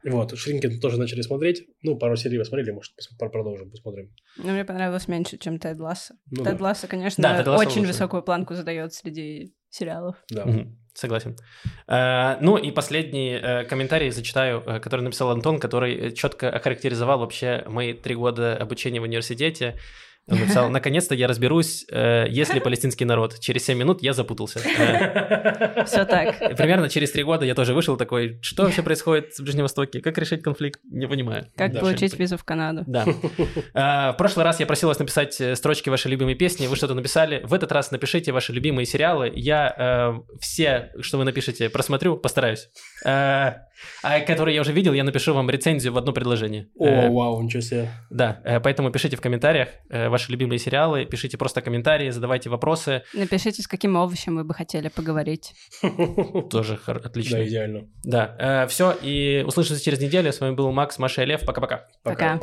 Вот, Шринкин тоже начали смотреть, ну, пару серий посмотрели, может, продолжим, посмотрим. Но мне понравилось меньше, чем Тед Ласса. Ну, Тед да, Ласса, конечно, Да, Тед Лассо очень лучше. высокую планку задает среди сериалов. да. Мгм, Согласен. Э, Ну и последний комментарий зачитаю, который написал Антон, который четко охарактеризовал вообще мои три года обучения в университете. Он написал, [laughs] наконец-то я разберусь, э, есть ли палестинский народ. Через 7 минут я запутался. [laughs] Э, Все так. Примерно через три года я тоже вышел такой, что вообще происходит в Ближнем Востоке, как решить конфликт, не понимаю. Как Да, получить визу в Канаду. Да. А, В прошлый раз я просил вас написать э, строчки вашей любимой песни, вы что-то написали. В этот раз напишите ваши любимые сериалы. Я э, все, что вы напишете, просмотрю, постараюсь. Э, А которые я уже видел, я напишу вам рецензию в одно предложение. О, Э, вау, ничего себе. Да, э, поэтому пишите в комментариях э, ваши любимые сериалы, пишите просто комментарии, задавайте вопросы. Напишите, с каким овощем вы бы хотели поговорить. [laughs] Тоже отлично. Да, идеально. Да, все, и услышимся через неделю. С вами был Макс, Маша и Лев. Пока-пока. Пока.